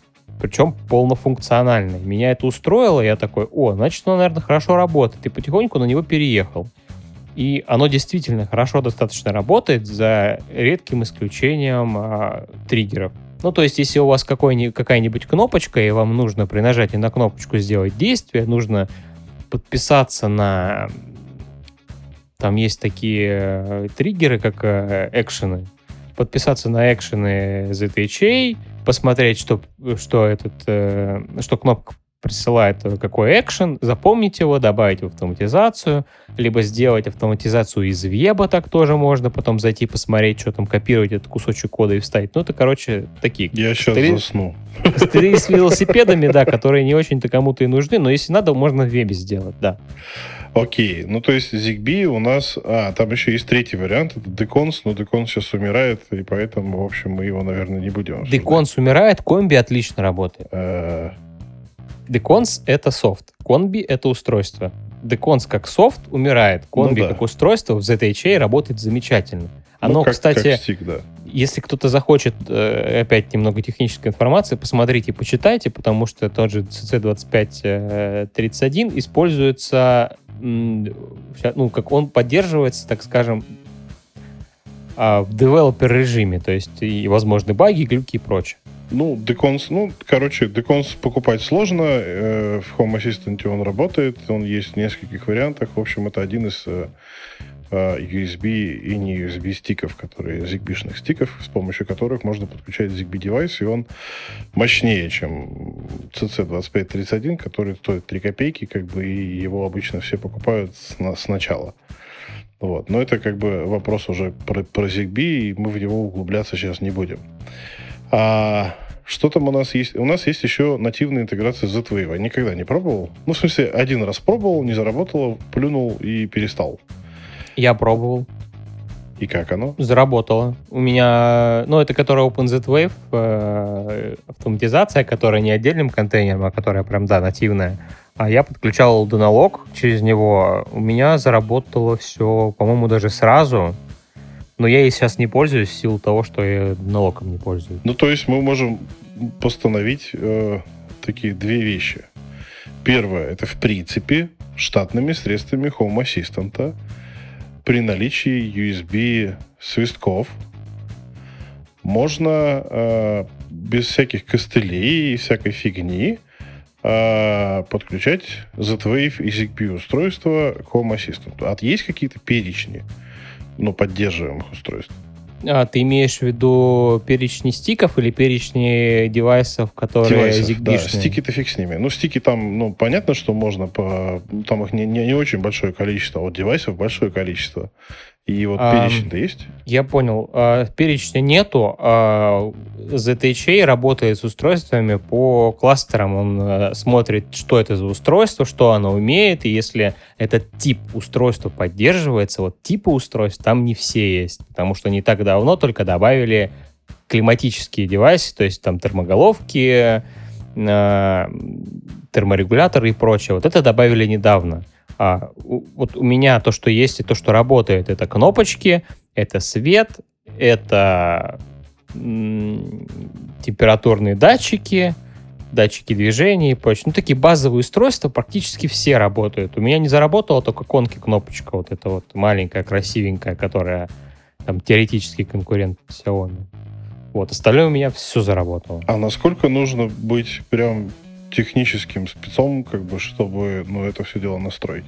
Причем полнофункциональный. Меня это устроило, я такой, о, значит, он, наверное, хорошо работает. И потихоньку на него переехал. И оно действительно хорошо достаточно работает, за редким исключением а, триггеров. Ну, то есть, если у вас какая-нибудь кнопочка, и вам нужно при нажатии на кнопочку сделать действие, нужно подписаться на... Там есть такие э, триггеры, как э, экшены. Подписаться на экшены ZHA, посмотреть, что, что, этот, э, что кнопка присылает какой экшен, запомнить его, добавить в автоматизацию, либо сделать автоматизацию из веба, так тоже можно, потом зайти посмотреть, что там, копировать этот кусочек кода и вставить. Ну, это, короче, такие... Я сейчас костыри, засну. Костыри с велосипедами, да, которые не очень-то кому-то и нужны, но если надо, можно в вебе сделать, да. Окей, ну то есть ZigBee у нас... А, там еще есть третий вариант, это Decons, но Decons сейчас умирает, и поэтому, в общем, мы его, наверное, не будем Decons умирает, комби отлично работает. Decons — это софт, Конби — это устройство. Decons как софт умирает, Конби ну, да. как устройство в ZHA работает замечательно. Ну, Оно, ну, как, кстати, как всегда. если кто-то захочет э, опять немного технической информации, посмотрите, почитайте, потому что тот же CC2531 э, используется, ну, как он поддерживается, так скажем, а, в девелопер режиме, то есть и возможны баги, глюки и прочее. Ну, Decons, ну, короче, Decons покупать сложно. Э, в Home Assistant он работает, он есть в нескольких вариантах. В общем, это один из э, э, USB и не USB стиков, которые zigbee стиков, с помощью которых можно подключать ZigBee девайс, и он мощнее, чем CC2531, который стоит 3 копейки, как бы, и его обычно все покупают с, сначала. Вот. Но это как бы вопрос уже про, про ZigBee, и мы в него углубляться сейчас не будем. А что там у нас есть? У нас есть еще нативная интеграция с Z-Wave. Никогда не пробовал. Ну, в смысле, один раз пробовал, не заработало, плюнул и перестал. Я пробовал. И как оно? Заработало. У меня, ну, это которая OpenZWave, э, автоматизация, которая не отдельным контейнером, а которая прям, да, нативная. А я подключал Dyналog через него. У меня заработало все, по-моему, даже сразу. Но я ей сейчас не пользуюсь в силу того, что я налогом не пользуюсь. Ну, то есть мы можем постановить э, такие две вещи. Первое, это в принципе штатными средствами Home Assistant при наличии USB свистков можно э, без всяких костылей и всякой фигни э, подключать Z-Wave и ZigBee устройства к Home Assistant. А есть какие-то перечни? ну, поддерживаемых устройств. А, ты имеешь в виду перечни стиков или перечни девайсов, которые девайсов, Да, стики-то фиг с ними. Ну, стики там, ну, понятно, что можно по... Там их не, не, не очень большое количество, а вот девайсов большое количество. И вот а, перечень-то есть? Я понял. А, перечня нету. А, ZHA работает с устройствами по кластерам. Он а, смотрит, что это за устройство, что оно умеет. И если этот тип устройства поддерживается, вот типы устройств там не все есть. Потому что не так давно только добавили климатические девайсы, то есть там термоголовки, э, терморегуляторы и прочее. Вот это добавили недавно. А, у, вот у меня то, что есть и то, что работает, это кнопочки, это свет, это температурные датчики, датчики движения и прочее. Ну, такие базовые устройства практически все работают. У меня не заработала только конки кнопочка, вот эта вот маленькая, красивенькая, которая там теоретический конкурент Xiaomi. Вот, остальное у меня все заработало. А насколько нужно быть прям техническим спецом, как бы, чтобы ну, это все дело настроить?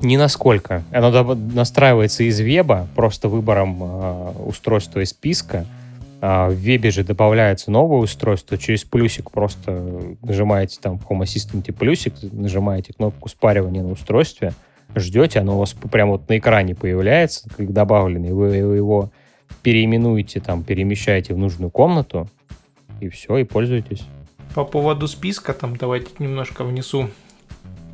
Не насколько. Оно настраивается из веба, просто выбором э, устройства из списка. А в вебе же добавляется новое устройство. Через плюсик просто нажимаете там в Home Assistant плюсик, нажимаете кнопку спаривания на устройстве, ждете, оно у вас прямо вот на экране появляется, как добавленный. Вы его переименуете, там, перемещаете в нужную комнату, и все, и пользуетесь. По поводу списка, там, давайте немножко внесу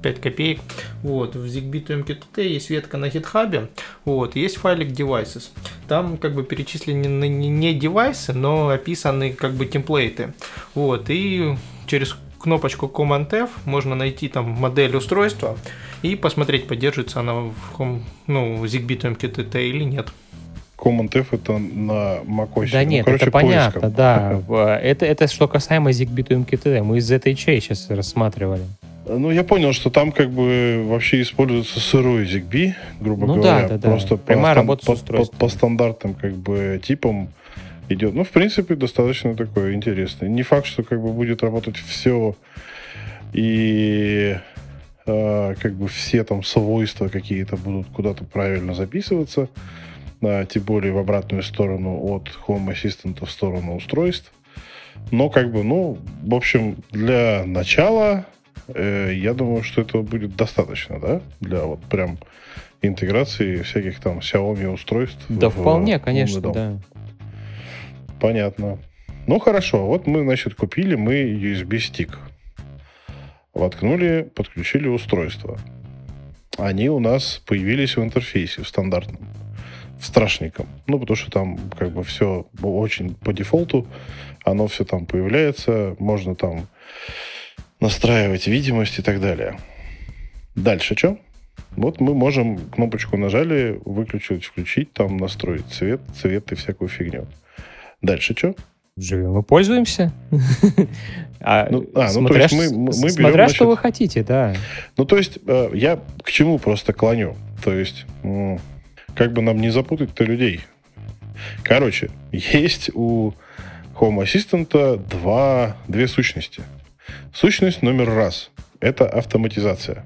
5 копеек. Вот, в ZigBee to MQTT есть ветка на GitHub, вот, есть файлик devices. Там как бы перечислены не девайсы, но описаны как бы темплейты. Вот, и через кнопочку Command F можно найти там модель устройства и посмотреть, поддерживается она в ну, ZigBee to MQTT или нет. Command F это на macOS. Да ну, нет, короче, это понятно, поиском. да. это, это что касаемо ZigBee MQTT. Мы из ZHA сейчас рассматривали. Ну, я понял, что там как бы вообще используется сырой ZigBee, грубо ну, говоря. Да, да, просто да. Прямая по, работа по, по, по стандартным как бы типам идет. Ну, в принципе, достаточно такое интересное. Не факт, что как бы будет работать все и э, как бы все там свойства какие-то будут куда-то правильно записываться да, тем более в обратную сторону от Home Assistant в сторону устройств. Но как бы, ну, в общем, для начала э, я думаю, что этого будет достаточно, да, для вот прям интеграции всяких там Xiaomi устройств. Да, в, вполне, конечно, да. Понятно. Ну хорошо, вот мы, значит, купили мы USB-стик. Воткнули, подключили устройство. Они у нас появились в интерфейсе, в стандартном страшником. Ну, потому что там как бы все очень по дефолту, оно все там появляется, можно там настраивать видимость и так далее. Дальше что? Вот мы можем кнопочку нажали, выключить, включить, там настроить цвет, цвет и всякую фигню. Дальше что? Живем и пользуемся. а, ну, а, ну, то есть мы, мы берем, смотря значит, что вы хотите, да. Ну, то есть э, я к чему просто клоню? То есть как бы нам не запутать-то людей. Короче, есть у Home Assistant два, две сущности. Сущность номер раз – это автоматизация.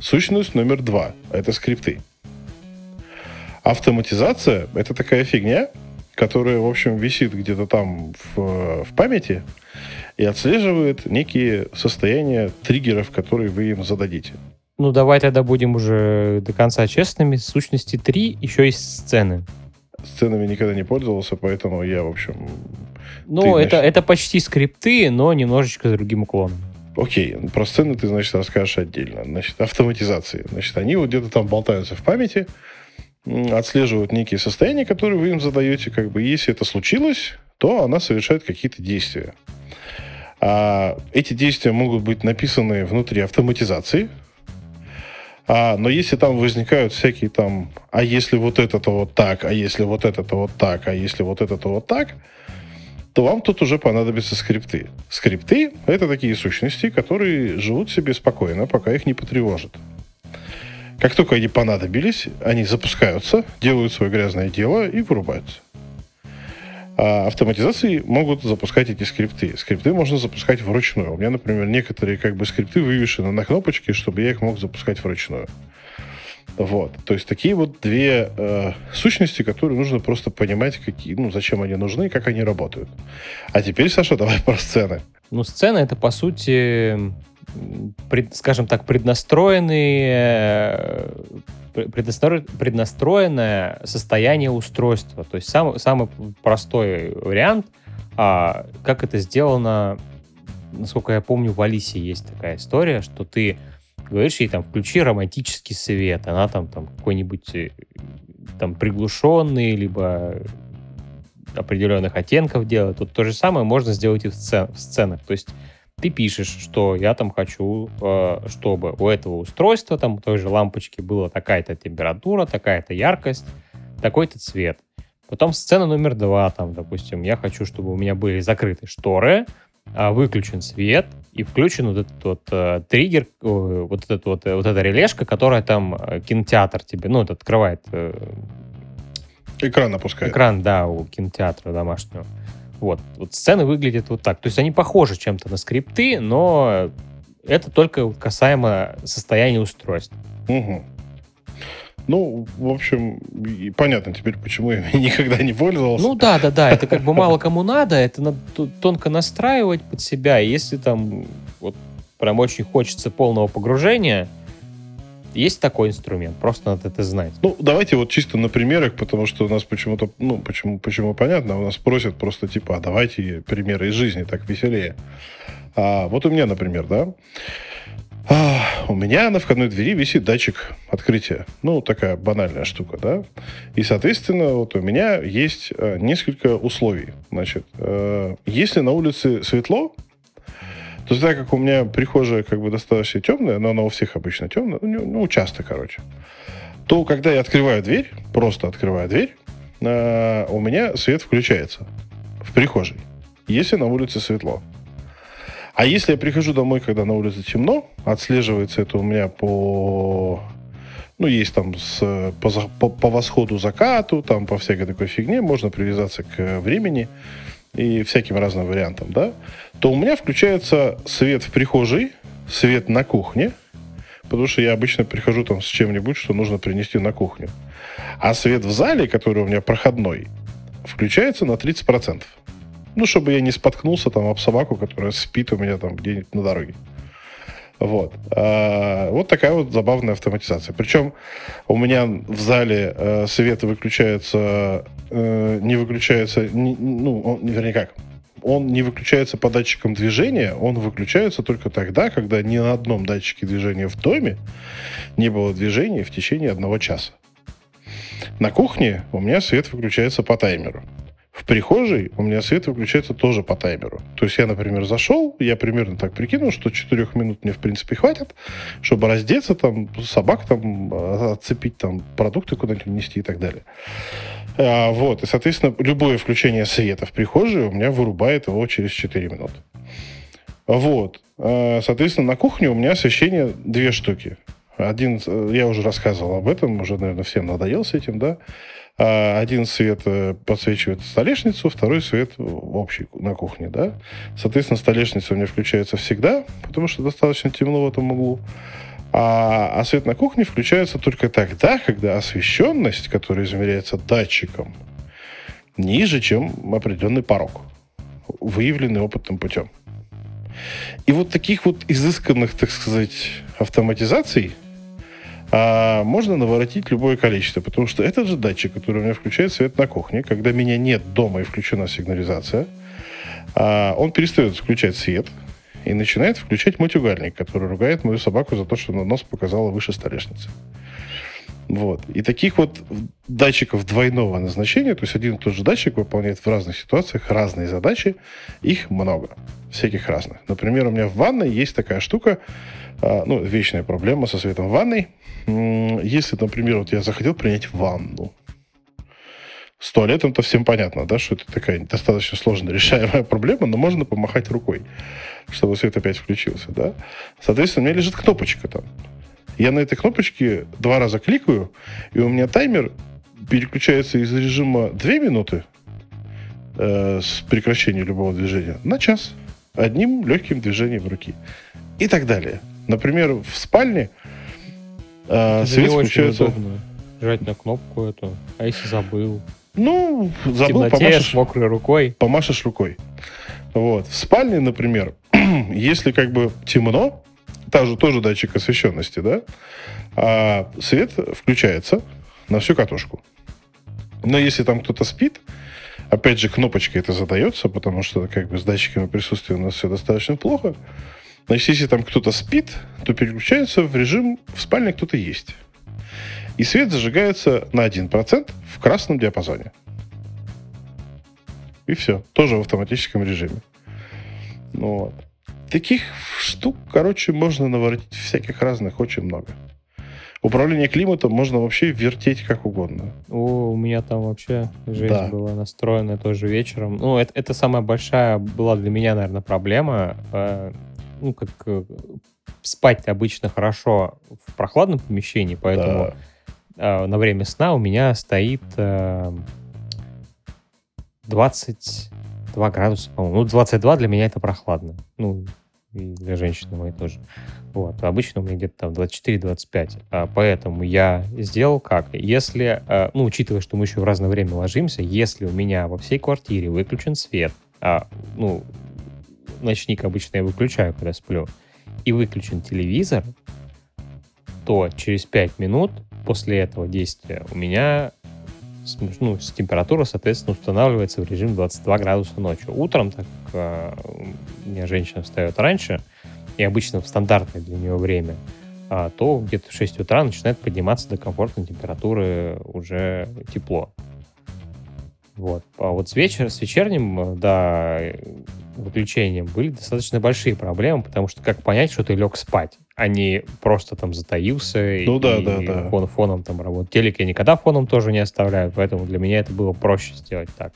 Сущность номер два – это скрипты. Автоматизация – это такая фигня, которая, в общем, висит где-то там в, в памяти и отслеживает некие состояния триггеров, которые вы им зададите. Ну, давай тогда будем уже до конца честными. В сущности, три еще есть сцены. Сценами никогда не пользовался, поэтому я, в общем... Ну, это, значит... это почти скрипты, но немножечко с другим уклоном. Окей, про сцены ты, значит, расскажешь отдельно. Значит, автоматизации. Значит, они вот где-то там болтаются в памяти, отслеживают некие состояния, которые вы им задаете. Как бы, если это случилось, то она совершает какие-то действия. А эти действия могут быть написаны внутри автоматизации, а, но если там возникают всякие там, а если вот это-то вот так, а если вот это-то вот так, а если вот это-то вот так, то вам тут уже понадобятся скрипты. Скрипты — это такие сущности, которые живут себе спокойно, пока их не потревожат. Как только они понадобились, они запускаются, делают свое грязное дело и вырубаются. А автоматизации могут запускать эти скрипты. Скрипты можно запускать вручную. У меня, например, некоторые как бы скрипты вывешены на кнопочке, чтобы я их мог запускать вручную. Вот. То есть такие вот две э, сущности, которые нужно просто понимать, какие, ну, зачем они нужны и как они работают. А теперь, Саша, давай про сцены. Ну, сцена это, по сути, пред, скажем так, преднастроенные преднастроенное состояние устройства. То есть сам, самый простой вариант, а, как это сделано, насколько я помню, в Алисе есть такая история, что ты говоришь ей там, включи романтический свет, она там, там какой-нибудь э, там приглушенный, либо определенных оттенков делает. Вот то же самое можно сделать и в, сцен, в сценах. То есть ты пишешь, что я там хочу, э, чтобы у этого устройства, там, той же лампочки была такая-то температура, такая-то яркость, такой-то цвет. Потом сцена номер два, там, допустим, я хочу, чтобы у меня были закрыты шторы, а, выключен свет и включен вот этот вот э, триггер, э, вот этот вот, э, вот эта релешка, которая там э, кинотеатр тебе, ну, это открывает... Э, экран опускает. Экран, да, у кинотеатра домашнего. Вот, вот сцены выглядят вот так. То есть они похожи чем-то на скрипты, но это только касаемо состояния устройства. Угу. Ну, в общем, понятно теперь, почему я никогда не пользовался. Ну да, да, да, это как бы мало кому надо, это надо тонко настраивать под себя. Если там вот прям очень хочется полного погружения, есть такой инструмент, просто надо это знать. Ну, давайте вот чисто на примерах, потому что у нас почему-то, ну, почему, почему понятно, у нас просят просто типа, а давайте примеры из жизни, так веселее. А, вот у меня, например, да, а, у меня на входной двери висит датчик открытия. Ну, такая банальная штука, да. И, соответственно, вот у меня есть э, несколько условий. Значит, э, если на улице светло, то так как у меня прихожая как бы достаточно темная, но она у всех обычно темная, ну, ну часто, короче, то когда я открываю дверь, просто открываю дверь, э, у меня свет включается в прихожей, если на улице светло. А если я прихожу домой, когда на улице темно, отслеживается это у меня по... Ну, есть там с, по, по, по восходу закату, там по всякой такой фигне, можно привязаться к времени и всяким разным вариантам, да, то у меня включается свет в прихожей, свет на кухне, потому что я обычно прихожу там с чем-нибудь, что нужно принести на кухню. А свет в зале, который у меня проходной, включается на 30%. Ну, чтобы я не споткнулся там об собаку, которая спит у меня там где-нибудь на дороге. Вот. А, вот такая вот забавная автоматизация. Причем у меня в зале э, свет выключается, э, не выключается, не, ну, он, вернее как, он не выключается по датчикам движения, он выключается только тогда, когда ни на одном датчике движения в доме не было движения в течение одного часа. На кухне у меня свет выключается по таймеру. В прихожей у меня свет выключается тоже по таймеру. То есть я, например, зашел, я примерно так прикинул, что 4 минут мне, в принципе, хватит, чтобы раздеться, там, собак там, а, отцепить, там, продукты куда-нибудь нести и так далее. А, вот, и, соответственно, любое включение света в прихожей у меня вырубает его через 4 минуты. Вот. А, соответственно, на кухне у меня освещение две штуки. Один, э, я уже рассказывал об этом, уже, наверное, всем надоел с этим, да. А, один свет э, подсвечивает столешницу, второй свет общий на кухне, да. Соответственно, столешница у меня включается всегда, потому что достаточно темно в этом углу. А, а свет на кухне включается только тогда, когда освещенность, которая измеряется датчиком, ниже, чем определенный порог, выявленный опытным путем. И вот таких вот изысканных, так сказать, автоматизаций – а можно наворотить любое количество, потому что этот же датчик, который у меня включает свет на кухне, когда меня нет дома и включена сигнализация, а, он перестает включать свет и начинает включать матюгальник, который ругает мою собаку за то, что на нос показала выше столешницы. Вот. И таких вот датчиков двойного назначения, то есть один и тот же датчик выполняет в разных ситуациях разные задачи, их много, всяких разных. Например, у меня в ванной есть такая штука, а, ну, вечная проблема со светом в ванной. Если, например, вот я захотел принять ванну, с туалетом-то всем понятно, да, что это такая достаточно сложно решаемая проблема, но можно помахать рукой, чтобы свет опять включился, да. Соответственно, у меня лежит кнопочка там. Я на этой кнопочке два раза кликаю, и у меня таймер переключается из режима 2 минуты э, с прекращения любого движения на час. Одним легким движением руки. И так далее. Например, в спальне э, свет включается... Удобно. Жать на кнопку эту. А если забыл? Ну, забыл, помашешь... мокрой рукой. Помашешь рукой. Вот. В спальне, например, если как бы темно, же тоже датчик освещенности, да, а свет включается на всю катушку. Но если там кто-то спит, опять же, кнопочка это задается, потому что как бы с датчиками присутствия у нас все достаточно плохо. Значит, если там кто-то спит, то переключается в режим «в спальне кто-то есть». И свет зажигается на 1% в красном диапазоне. И все. Тоже в автоматическом режиме. Ну, вот. Таких штук, короче, можно наворотить всяких разных очень много. Управление климатом можно вообще вертеть как угодно. О, у меня там вообще жизнь да. была настроена тоже вечером. Ну, это, это самая большая была для меня, наверное, проблема. Э, ну, как э, спать обычно хорошо в прохладном помещении, поэтому да. э, на время сна у меня стоит э, 22 градуса, по-моему. Ну, 22 для меня это прохладно. Ну, и для женщины моей тоже. Вот. Обычно у меня где-то там 24-25. А, поэтому я сделал как? Если, а, ну, учитывая, что мы еще в разное время ложимся, если у меня во всей квартире выключен свет, а, ну, ночник обычно я выключаю, когда сплю, и выключен телевизор, то через 5 минут после этого действия у меня ну, с температура, соответственно, устанавливается в режим 22 градуса ночью. Утром, так как э, у меня женщина встает раньше, и обычно в стандартное для нее время, а, то где-то в 6 утра начинает подниматься до комфортной температуры уже тепло. Вот. А вот с вечера, с вечерним, да, выключением были достаточно большие проблемы, потому что как понять, что ты лег спать, а не просто там затаился ну, и, да, да, да. Фон, фоном там работать. Телек я никогда фоном тоже не оставляю, поэтому для меня это было проще сделать так.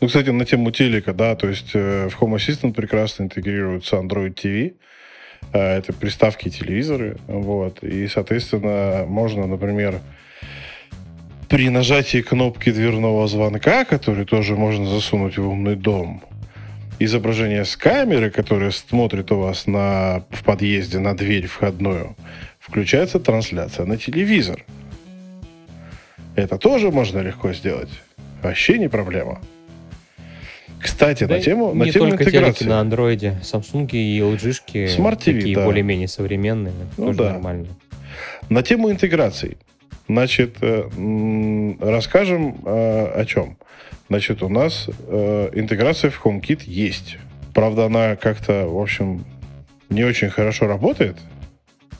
Ну, кстати, на тему телека, да, то есть э, в Home Assistant прекрасно интегрируется Android TV, э, это приставки и телевизоры, вот, и, соответственно, можно, например, при нажатии кнопки дверного звонка, который тоже можно засунуть в умный дом, изображение с камеры, которая смотрит у вас на, в подъезде на дверь входную, включается трансляция на телевизор. Это тоже можно легко сделать. Вообще не проблема. Кстати, да на тему, на тему интеграции. на андроиде. Samsung и LG Smart TV, такие да. более-менее современные. Ну, тоже да. нормально. На тему интеграций. Значит, э, расскажем э, о чем. Значит, у нас э, интеграция в HomeKit есть. Правда, она как-то, в общем, не очень хорошо работает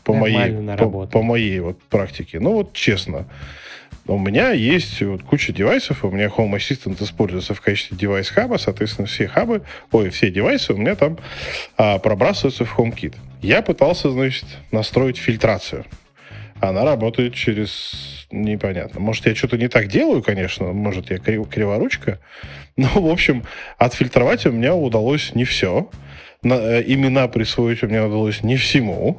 по моей, по, по моей вот практике. Ну вот честно, у меня есть вот куча девайсов, у меня Home Assistant используется в качестве девайс-хаба, соответственно, все хабы, ой, все девайсы у меня там а, пробрасываются в HomeKit. Я пытался, значит, настроить фильтрацию. Она работает через непонятно. Может, я что-то не так делаю, конечно, может, я крив, криворучка, но, в общем, отфильтровать у меня удалось не все. На, э, имена присвоить у меня удалось не всему.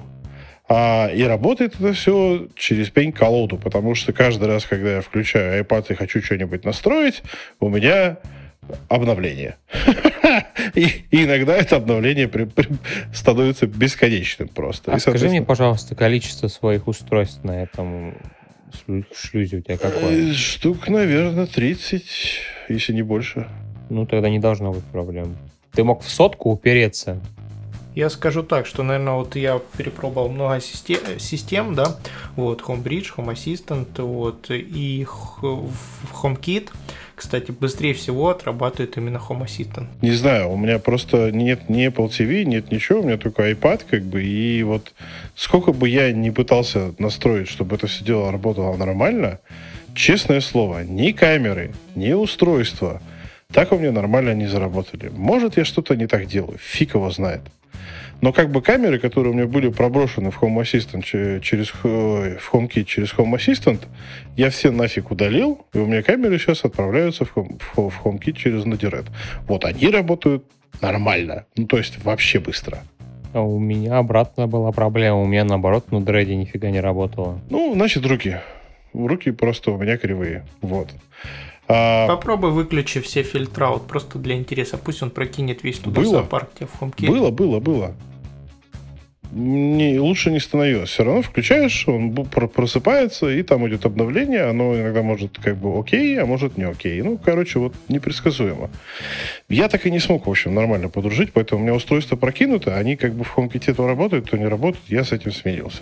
А, и работает это все через пень-колоду, потому что каждый раз, когда я включаю iPad и хочу что-нибудь настроить, у меня обновление. и, и иногда это обновление при, при, становится бесконечным просто. А и, скажи мне, пожалуйста, количество своих устройств на этом шлюзе у тебя какое? Э, штук, наверное, 30, если не больше. Ну, тогда не должно быть проблем. Ты мог в сотку упереться. Я скажу так, что, наверное, вот я перепробовал много систем, систем да, вот, HomeBridge, Home Assistant, вот, и HomeKit, кстати, быстрее всего отрабатывает именно Home Assistant. Не знаю, у меня просто нет ни Apple TV, нет ничего, у меня только iPad, как бы, и вот сколько бы я не пытался настроить, чтобы это все дело работало нормально, честное слово, ни камеры, ни устройства так у меня нормально не заработали. Может, я что-то не так делаю, фиг его знает. Но как бы камеры, которые у меня были проброшены в Home Assistant через в HomeKit через Home Assistant, я все нафиг удалил, и у меня камеры сейчас отправляются в, Home, в HomeKit через Node-RED. Вот они работают нормально, ну то есть вообще быстро. А у меня обратно была проблема. У меня наоборот на дреде нифига не работало. Ну, значит, руки. Руки просто у меня кривые. Вот. А... Попробуй выключи все фильтра, вот просто для интереса. Пусть он прокинет весь туда было. зоопарк тебе в HomeKit. Было, было, было не, лучше не становилось. Все равно включаешь, он просыпается, и там идет обновление. Оно иногда может как бы окей, а может не окей. Ну, короче, вот непредсказуемо. Я так и не смог, в общем, нормально подружить, поэтому у меня устройство прокинуто, они как бы в HomeKit то работают, то не работают. Я с этим смирился.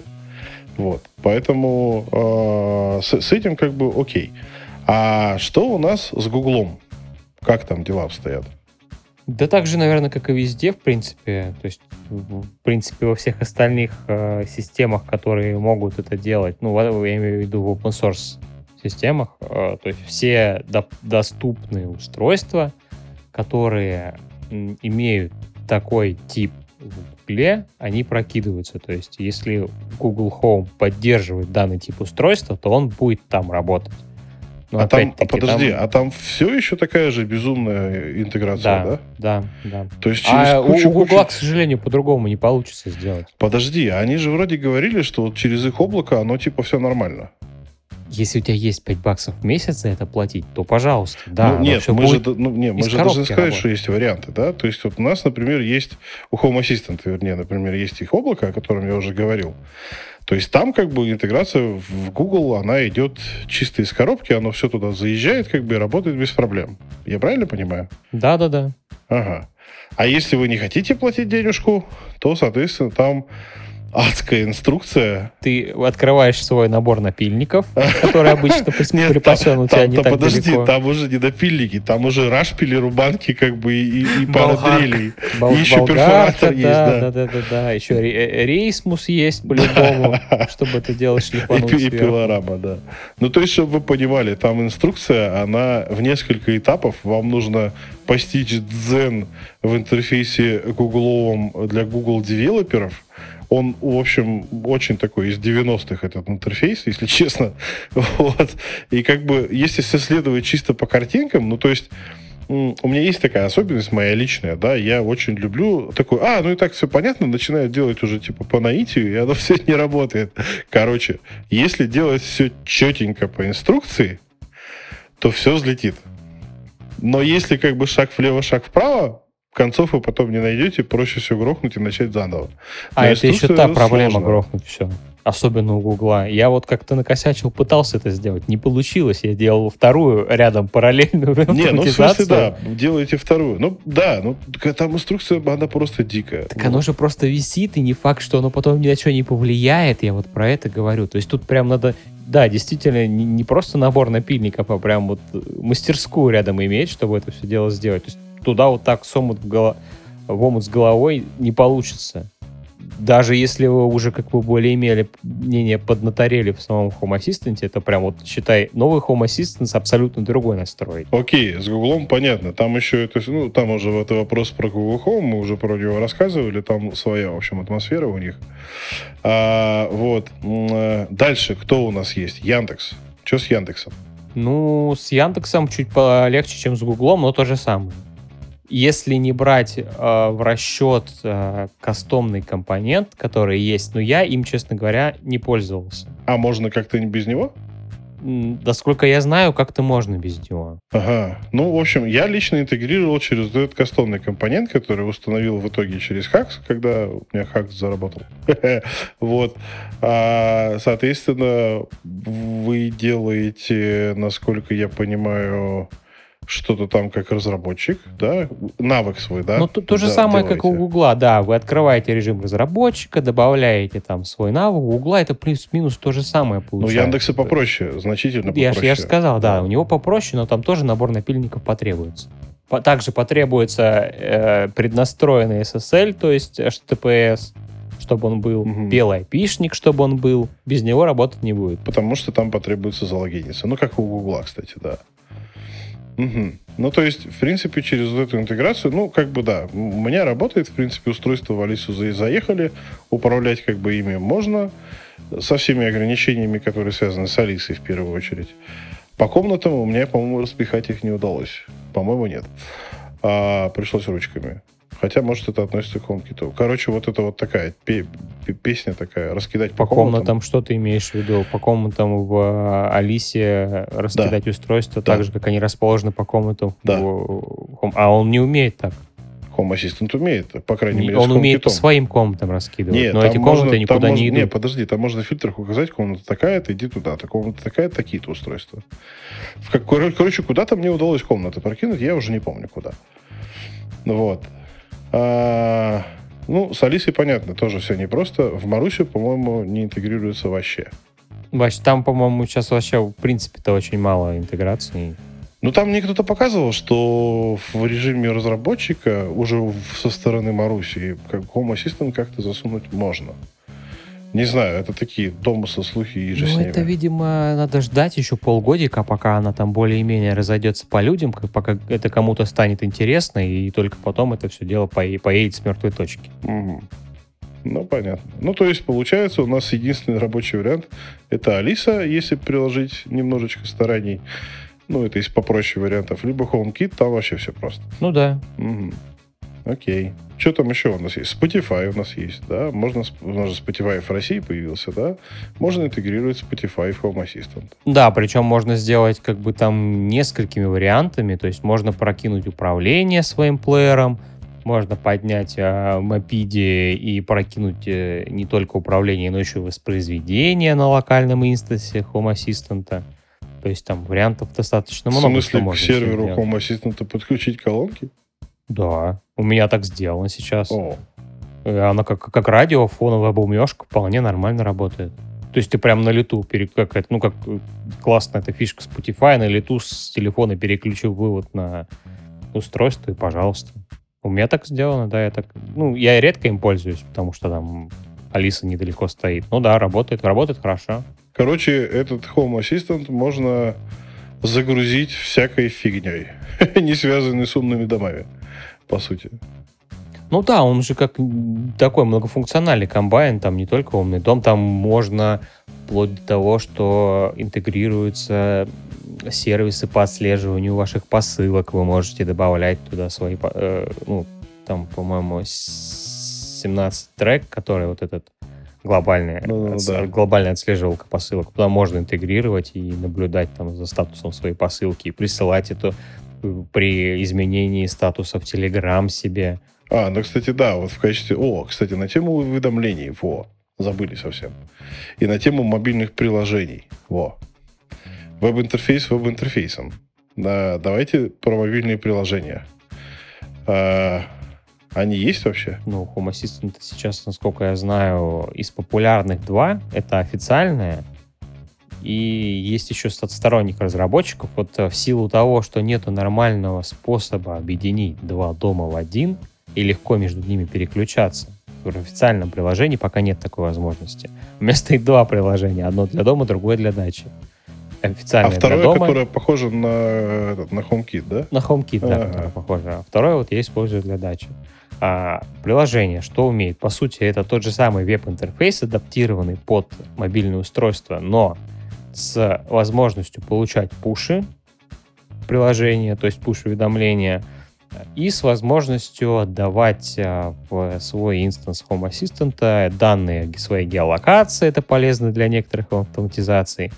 Вот. Поэтому э, с, с этим как бы окей. А что у нас с Гуглом? Как там дела обстоят? Да так же, наверное, как и везде, в принципе. То есть, в принципе, во всех остальных э, системах, которые могут это делать, ну, я имею в виду в open source системах, э, то есть все до доступные устройства, которые имеют такой тип дисплея, они прокидываются. То есть, если Google Home поддерживает данный тип устройства, то он будет там работать. Но а там, а подожди, там... а там все еще такая же безумная интеграция, да? Да, да. да. То есть через а кучу, у Google, кучу... к сожалению, по-другому не получится сделать. Подожди, они же вроде говорили, что вот через их облако оно типа все нормально. Если у тебя есть 5 баксов в месяц за это платить, то пожалуйста. Да, ну, нет, мы же, ну, нет, мы же должны сказать, работать. что есть варианты, да? То есть вот у нас, например, есть у Home Assistant, вернее, например, есть их облако, о котором я уже говорил. То есть там как бы интеграция в Google, она идет чисто из коробки, оно все туда заезжает, как бы и работает без проблем. Я правильно понимаю? Да, да, да. Ага. А если вы не хотите платить денежку, то, соответственно, там адская инструкция. Ты открываешь свой набор напильников, который обычно припасен у тебя не так Подожди, там уже не напильники, там уже рашпили, рубанки, как бы, и пара дрелей. И еще перфоратор есть, да. Да, да, да, да. Еще э, рейсмус есть по-любому, чтобы это делать шлифануть И пилорама, да. Ну, то есть, чтобы вы понимали, там инструкция, она в несколько этапов. Вам нужно постичь дзен в интерфейсе гугловом для Google девелоперов, он, в общем, очень такой из 90-х этот интерфейс, если честно. Вот. И как бы, если следовать чисто по картинкам, ну, то есть у меня есть такая особенность моя личная, да, я очень люблю такой, а, ну и так все понятно, начинаю делать уже типа по наитию, и оно все не работает. Короче, если делать все четенько по инструкции, то все взлетит. Но если как бы шаг влево, шаг вправо, концов вы потом не найдете, проще все грохнуть и начать заново. А это еще та проблема сложно. грохнуть все. Особенно у Гугла. Я вот как-то накосячил, пытался это сделать. Не получилось. Я делал вторую рядом параллельную Не, ну в смысле, да, делаете вторую. Ну, да, ну, там инструкция, она просто дикая. Так ну. оно же просто висит, и не факт, что оно потом ни на что не повлияет. Я вот про это говорю. То есть тут прям надо да, действительно, не, не просто набор напильников, а прям вот мастерскую рядом иметь, чтобы это все дело сделать. То есть туда вот так с омут в, голо... в омут с головой не получится. Даже если вы уже как бы более имели мнение поднаторели в самом Home Assistant, это прям вот, считай, новый Home Assistant с абсолютно другой настрой. Окей, с Google понятно. Там еще это, ну, там уже это вопрос про Google Home, мы уже про него рассказывали, там своя, в общем, атмосфера у них. А, вот. Э, дальше, кто у нас есть? Яндекс. Что с Яндексом? Ну, с Яндексом чуть полегче, чем с Гуглом, но то же самое если не брать э, в расчет э, кастомный компонент, который есть, но я им, честно говоря, не пользовался. А можно как-то без него? Да сколько я знаю, как-то можно без него. Ага. Ну, в общем, я лично интегрировал через этот кастомный компонент, который установил в итоге через Хакс, когда у меня Хакс заработал. Вот. А, соответственно, вы делаете, насколько я понимаю, что-то там как разработчик, да, навык свой, да. Ну, то, то же да, самое, делаете. как у Гугла, да, вы открываете режим разработчика, добавляете там свой навык, у Гугла это плюс-минус то же самое ну, получается. Ну, Яндекса попроще, значительно попроще. Я, я же сказал, да, у него попроще, но там тоже набор напильников потребуется. Также потребуется э, преднастроенный SSL, то есть HTTPS, чтобы он был, угу. белый айпишник, чтобы он был. Без него работать не будет. Потому что там потребуется залогиниться. Ну, как у Гугла, кстати, да. Угу. Ну, то есть, в принципе, через эту интеграцию, ну, как бы, да, у меня работает, в принципе, устройство в Алису заехали, управлять как бы ими можно, со всеми ограничениями, которые связаны с Алисой в первую очередь. По комнатам у меня, по-моему, распихать их не удалось. По-моему, нет. А, пришлось ручками. Хотя, может, это относится к HomeKit. Короче, вот это вот такая песня такая, раскидать по, по комнатам. комнатам. Что ты имеешь в виду? По комнатам в э, Алисе раскидать да. устройства да. так же, как они расположены по комнатам. Да. В... А он не умеет так. Home Assistant умеет, по крайней мере, Он умеет по своим комнатам раскидывать, Нет, но эти комнаты можно, никуда можно, не идут. Нет, подожди, там можно в фильтрах указать, комната такая-то, иди туда, та комната такая такие-то устройства. В короче, куда-то мне удалось комнаты прокинуть, я уже не помню куда. Вот. А, ну, с Алисой понятно, тоже все непросто. В Марусе, по-моему, не интегрируется вообще. Вообще, там, по-моему, сейчас вообще, в принципе-то, очень мало интеграции. Ну, там мне кто-то показывал, что в режиме разработчика уже со стороны Маруси как Home Assistant как-то засунуть можно. Не знаю, это такие домыслы, слухи и же Ну, это, видимо, надо ждать еще полгодика, пока она там более-менее разойдется по людям, пока это кому-то станет интересно, и только потом это все дело поедет с мертвой точки. Угу. Ну, понятно. Ну, то есть, получается, у нас единственный рабочий вариант – это Алиса, если приложить немножечко стараний. Ну, это из попроще вариантов. Либо HomeKit, там вообще все просто. Ну, да. Угу. Окей. Что там еще у нас есть? Spotify у нас есть, да? Можно, же Spotify в России появился, да? Можно интегрировать Spotify в Home Assistant. Да, причем можно сделать как бы там несколькими вариантами. То есть можно прокинуть управление своим плеером, можно поднять э, MAPID и прокинуть э, не только управление, но еще и воспроизведение на локальном инстансе Home Assistant. То есть там вариантов достаточно много. В смысле, к серверу Home Assistant подключить колонки? Да, у меня так сделано сейчас. О. Она как, как радио, фоновая бумежка вполне нормально работает. То есть ты прям на лету, как это, ну как классная эта фишка Spotify, на лету с телефона переключил вывод на устройство и пожалуйста. У меня так сделано, да, я так, ну, я редко им пользуюсь, потому что там Алиса недалеко стоит. Ну да, работает, работает хорошо. Короче, этот Home Assistant можно загрузить всякой фигней, не связанной с умными домами, по сути. Ну да, он же как такой многофункциональный комбайн, там не только умный дом, там можно вплоть до того, что интегрируются сервисы по отслеживанию ваших посылок. Вы можете добавлять туда свои, э, ну, там, по-моему, 17 трек, который вот этот глобальный, ну, ну, да. глобальная отслеживалка посылок. Туда можно интегрировать и наблюдать там за статусом своей посылки и присылать это э, при изменении статуса в Telegram себе. А, ну, кстати, да, вот в качестве... О, кстати, на тему уведомлений, во, забыли совсем. И на тему мобильных приложений, во. Веб-интерфейс веб-интерфейсом. Да, давайте про мобильные приложения. А, они есть вообще? Ну, Home Assistant сейчас, насколько я знаю, из популярных два. Это официальное. И есть еще сторонних разработчиков. Вот э, в силу того, что нету нормального способа объединить два дома в один и легко между ними переключаться. В официальном приложении пока нет такой возможности. У меня стоит два приложения. Одно для дома, другое для дачи официальное А второе, дома. которое похоже на, этот, на HomeKit, да? На HomeKit, да, которое похоже. А второе вот я использую для дачи. А, приложение, что умеет? По сути, это тот же самый веб-интерфейс, адаптированный под мобильное устройство, но с возможностью получать пуши приложения, то есть пуш-уведомления, и с возможностью отдавать а, в свой инстанс Home Assistant данные своей геолокации, это полезно для некоторых автоматизаций,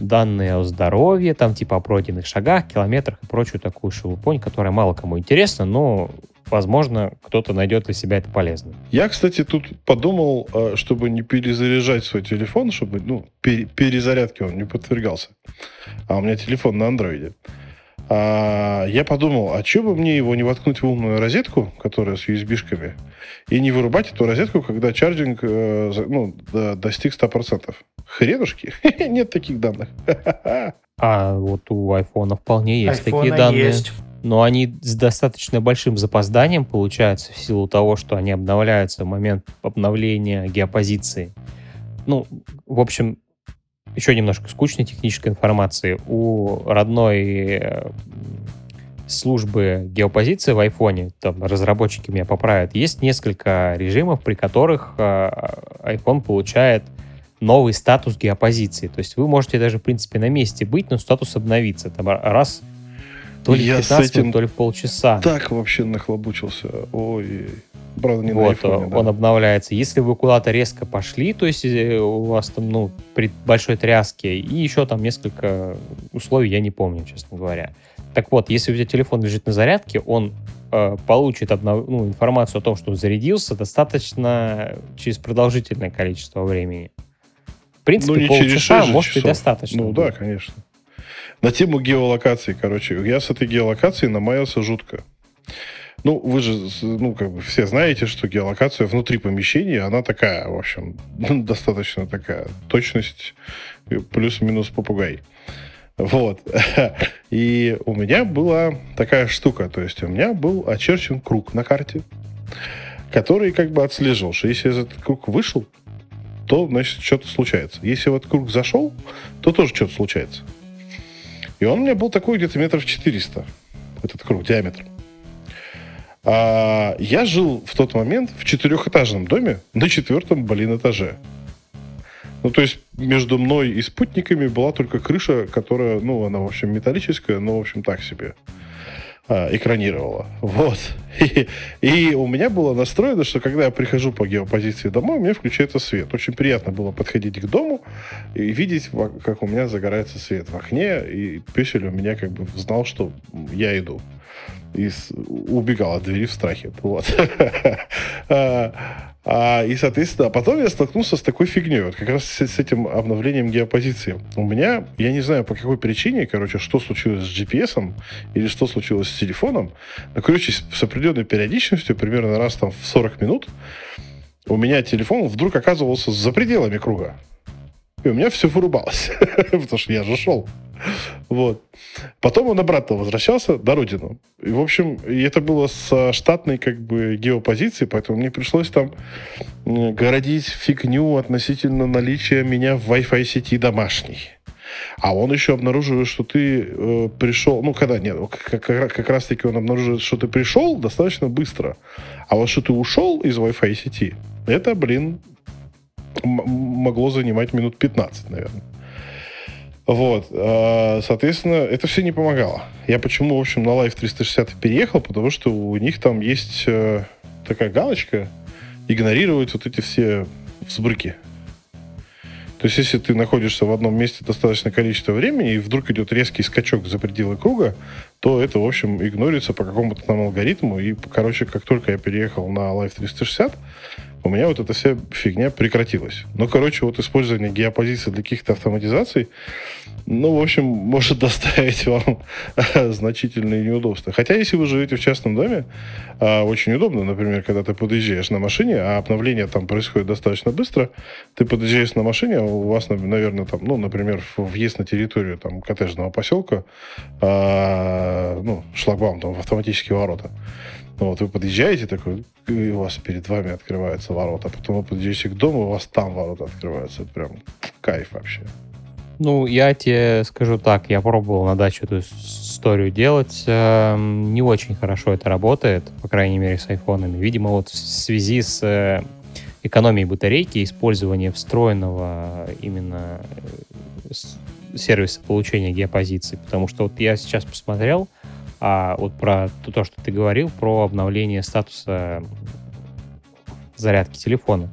данные о здоровье, там типа о пройденных шагах, километрах и прочую такую шелупонь, которая мало кому интересна, но возможно, кто-то найдет для себя это полезно. Я, кстати, тут подумал, э, чтобы не перезаряжать свой телефон, чтобы, ну, перезарядки он не подвергался. А у меня телефон на андроиде. А, я подумал, а что бы мне его не воткнуть в умную розетку, которая с USB-шками, и не вырубать эту розетку, когда чарджинг э, ну, достиг 100%. Хренушки, нет таких данных. А вот у айфона вполне есть айфона такие данные. Есть. Но они с достаточно большим запозданием получаются в силу того, что они обновляются в момент обновления геопозиции. Ну, в общем, еще немножко скучной технической информации. У родной э, службы геопозиции в айфоне, там разработчики меня поправят, есть несколько режимов, при которых э, iPhone получает новый статус геопозиции. То есть вы можете даже, в принципе, на месте быть, но статус обновится. Там раз то ли Я 15 этим минут, то ли в полчаса. Так вообще нахлобучился. Ой. Правда, не вот, на айфоне, да. он обновляется. Если вы куда-то резко пошли, то есть э, у вас там, ну, при большой тряске, и еще там несколько условий, я не помню, честно говоря. Так вот, если у тебя телефон лежит на зарядке, он э, получит обнов... ну, информацию о том, что он зарядился достаточно через продолжительное количество времени принципе, ну, полчаса может часов. и достаточно. Ну да, конечно. На тему геолокации, короче, я с этой геолокацией намаялся жутко. Ну, вы же, ну, как бы все знаете, что геолокация внутри помещения, она такая, в общем, достаточно такая. Точность плюс-минус попугай. Вот. И у меня была такая штука, то есть у меня был очерчен круг на карте, который как бы отслеживал, что если этот круг вышел, то, значит, что-то случается. Если вот круг зашел, то тоже что-то случается. И он у меня был такой где-то метров 400, этот круг, диаметр. А я жил в тот момент в четырехэтажном доме на четвертом, блин, этаже. Ну, то есть между мной и спутниками была только крыша, которая, ну, она, в общем, металлическая, но, в общем, так себе экранировала. Вот. И, и у меня было настроено, что когда я прихожу по геопозиции домой, у меня включается свет. Очень приятно было подходить к дому и видеть, как у меня загорается свет в окне, и песель у меня как бы знал, что я иду и убегал от двери в страхе. Вот. А, а, и, соответственно, а потом я столкнулся с такой фигней, вот как раз с, с этим обновлением геопозиции. У меня, я не знаю по какой причине, короче, что случилось с GPS или что случилось с телефоном, но, короче, с определенной периодичностью, примерно раз там в 40 минут, у меня телефон вдруг оказывался за пределами круга. И у меня все вырубалось, потому что я же шел. Вот. Потом он обратно возвращался на родину. И, в общем, это было с штатной как бы геопозиции, поэтому мне пришлось там городить фигню относительно наличия меня в Wi-Fi сети домашней. А он еще обнаруживает, что ты э, пришел, ну когда нет, как, как, как раз таки он обнаруживает, что ты пришел достаточно быстро, а вот что ты ушел из Wi-Fi сети, это, блин, могло занимать минут 15, наверное. Вот, а, соответственно, это все не помогало. Я почему, в общем, на Live 360 переехал, потому что у них там есть э, такая галочка игнорировать вот эти все взбрыки. То есть, если ты находишься в одном месте достаточное количество времени, и вдруг идет резкий скачок за пределы круга, то это, в общем, игнорится по какому-то там алгоритму. И, короче, как только я переехал на Live 360, у меня вот эта вся фигня прекратилась. Ну, короче, вот использование геопозиции для каких-то автоматизаций, ну, в общем, может доставить вам значительные неудобства. Хотя, если вы живете в частном доме, а, очень удобно, например, когда ты подъезжаешь на машине, а обновление там происходит достаточно быстро, ты подъезжаешь на машине, а у вас, наверное, там, ну, например, въезд на территорию там коттеджного поселка, а, ну, шлагбаум там в автоматические ворота. Вот вы подъезжаете такой, и у вас перед вами открываются ворота. Потом вы подъезжаете к дому, у вас там ворота открываются. Прям кайф вообще. Ну, я тебе скажу так, я пробовал на даче эту историю делать. Эм, не очень хорошо это работает, по крайней мере, с айфонами. Видимо, вот в связи с э, экономией батарейки, использование встроенного именно э, сервиса получения геопозиции. Потому что вот я сейчас посмотрел, а вот про то, что ты говорил, про обновление статуса зарядки телефона.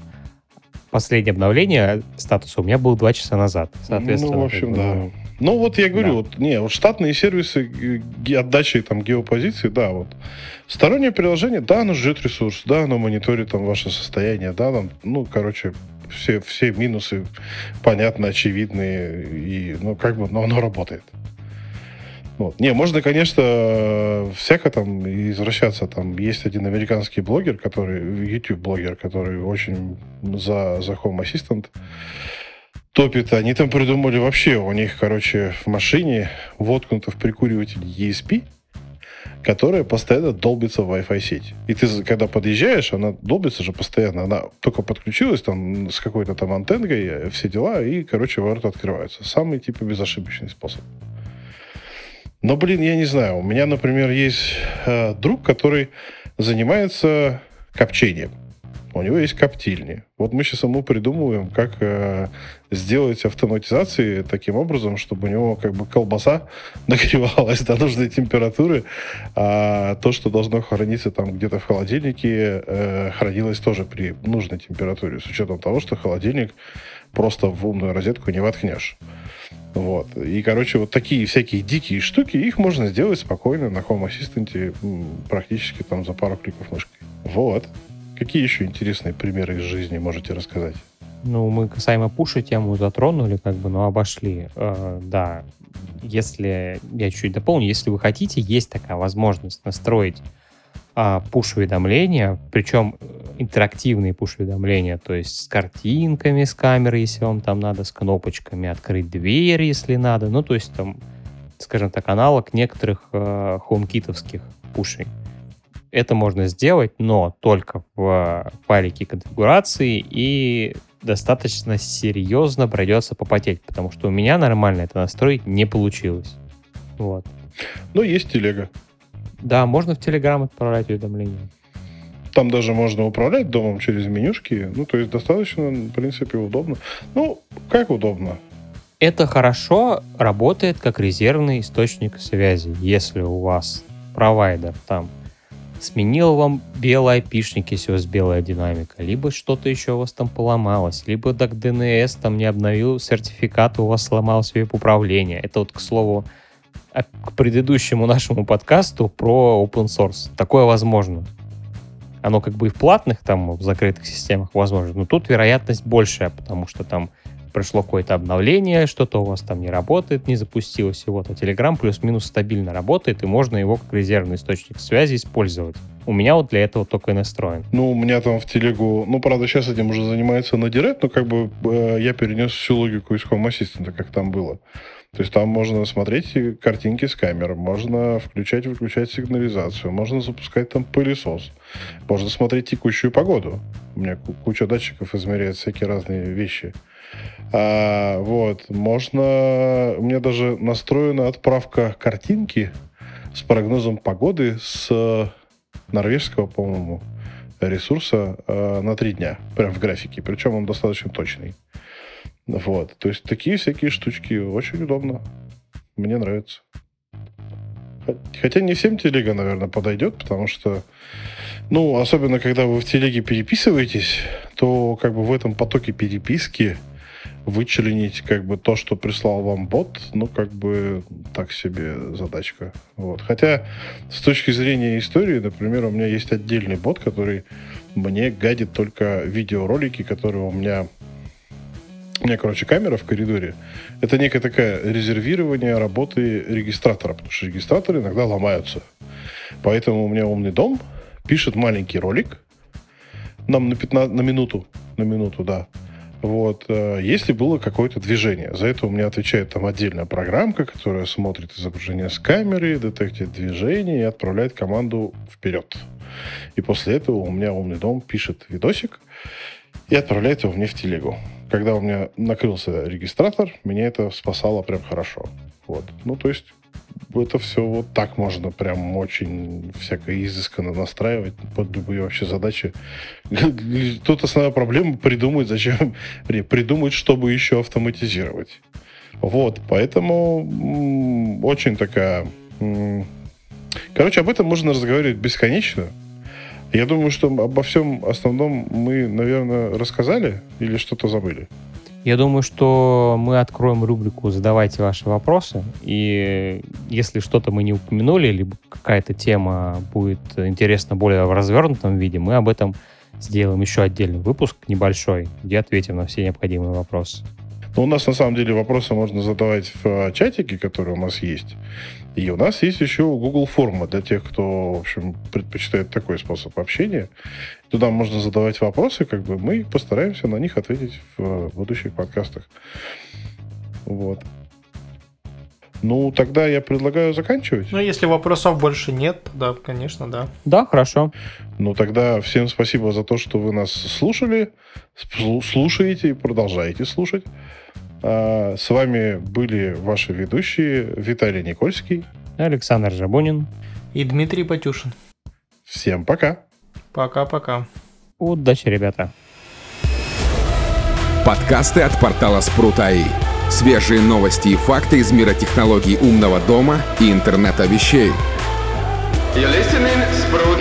Последнее обновление статуса у меня было два часа назад. Соответственно, ну, в общем, да. Ну, вот я говорю, да. вот, не, вот штатные сервисы отдачи там геопозиции, да, вот. Стороннее приложение, да, оно ждет ресурс, да, оно мониторит там ваше состояние, да, там, ну, короче, все, все минусы понятно, очевидные, и, ну, как бы, но оно работает. Вот. Не, можно, конечно, всяко там извращаться. Там есть один американский блогер, который, YouTube-блогер, который очень за, за Home Assistant топит. Они там придумали вообще, у них, короче, в машине воткнуто в прикуриватель ESP, которая постоянно долбится в Wi-Fi сеть. И ты, когда подъезжаешь, она долбится же постоянно. Она только подключилась там с какой-то там антенной, все дела, и, короче, ворота открываются. Самый, типа, безошибочный способ. Но, блин, я не знаю. У меня, например, есть э, друг, который занимается копчением. У него есть коптильни. Вот мы сейчас ему придумываем, как э, сделать автоматизации таким образом, чтобы у него как бы колбаса нагревалась до нужной температуры, а то, что должно храниться там где-то в холодильнике, э, хранилось тоже при нужной температуре, с учетом того, что холодильник просто в умную розетку не воткнешь. Вот. И, короче, вот такие всякие дикие штуки, их можно сделать спокойно на Home Assistant практически там за пару кликов мышкой. Вот. Какие еще интересные примеры из жизни можете рассказать? Ну, мы касаемо пуша тему затронули, как бы, но обошли. Э, да, если, я чуть-чуть дополню, если вы хотите, есть такая возможность настроить а, пуш-уведомления, причем э, интерактивные пуш-уведомления, то есть с картинками с камеры, если вам там надо, с кнопочками открыть дверь, если надо, ну, то есть там, скажем так, аналог некоторых э, пушей. Это можно сделать, но только в файлике конфигурации и достаточно серьезно придется попотеть, потому что у меня нормально это настроить не получилось. Вот. Ну, есть телега. Да, можно в Telegram отправлять уведомления. Там даже можно управлять домом через менюшки. Ну, то есть достаточно, в принципе, удобно. Ну, как удобно? Это хорошо работает как резервный источник связи. Если у вас провайдер там сменил вам белый айпишник, если у вас белая динамика, либо что-то еще у вас там поломалось, либо так DNS там не обновил сертификат, у вас сломалось веб-управление. Это вот, к слову, к предыдущему нашему подкасту про open source. Такое возможно. Оно как бы и в платных, там, в закрытых системах возможно, но тут вероятность большая, потому что там пришло какое-то обновление, что-то у вас там не работает, не запустилось, и вот, а Telegram плюс-минус стабильно работает, и можно его как резервный источник связи использовать. У меня вот для этого только и настроен. Ну, у меня там в телегу, ну, правда, сейчас этим уже занимается на Direct, но как бы э, я перенес всю логику из Home Assistant, как там было. То есть там можно смотреть картинки с камер, можно включать и выключать сигнализацию, можно запускать там пылесос, можно смотреть текущую погоду. У меня куча датчиков измеряет всякие разные вещи. А, вот, можно... У меня даже настроена отправка картинки с прогнозом погоды с норвежского, по-моему, ресурса э, на три дня. Прям в графике. Причем он достаточно точный. Вот. То есть такие всякие штучки очень удобно. Мне нравится. Хотя не всем телега, наверное, подойдет, потому что, ну, особенно когда вы в телеге переписываетесь, то как бы в этом потоке переписки вычленить как бы то, что прислал вам бот, ну, как бы так себе задачка. Вот. Хотя с точки зрения истории, например, у меня есть отдельный бот, который мне гадит только видеоролики, которые у меня у меня, короче, камера в коридоре. Это некое такое резервирование работы регистратора, потому что регистраторы иногда ломаются. Поэтому у меня умный дом пишет маленький ролик нам на, 15, на минуту, на минуту, да, вот, э, если было какое-то движение. За это у меня отвечает там отдельная программка, которая смотрит изображение с камеры, детектит движение и отправляет команду вперед. И после этого у меня умный дом пишет видосик и отправляет его мне в телегу. Когда у меня накрылся регистратор, меня это спасало прям хорошо. Вот. Ну, то есть это все вот так можно прям очень всякое изысканно настраивать под любые вообще задачи. Тут основная проблема придумать, зачем придумать, чтобы еще автоматизировать. Вот, поэтому очень такая... Короче, об этом можно разговаривать бесконечно. Я думаю, что обо всем основном мы, наверное, рассказали или что-то забыли. Я думаю, что мы откроем рубрику «Задавайте ваши вопросы». И если что-то мы не упомянули, либо какая-то тема будет интересна более в развернутом виде, мы об этом сделаем еще отдельный выпуск небольшой, где ответим на все необходимые вопросы. Ну, у нас на самом деле вопросы можно задавать в э, чатике, который у нас есть. И у нас есть еще Google форма для тех, кто, в общем, предпочитает такой способ общения. Туда можно задавать вопросы, как бы мы постараемся на них ответить в будущих подкастах. Вот. Ну, тогда я предлагаю заканчивать. Ну, если вопросов больше нет, да, конечно, да. Да, хорошо. Ну, тогда всем спасибо за то, что вы нас слушали, слушаете и продолжаете слушать. А, с вами были ваши ведущие Виталий Никольский, Александр Жабунин и Дмитрий Батюшин. Всем пока. Пока-пока. Удачи, ребята. Подкасты от портала Спрут.АИ. Свежие новости и факты из мира технологий умного дома и интернета вещей. You're listening, Sprout.ai.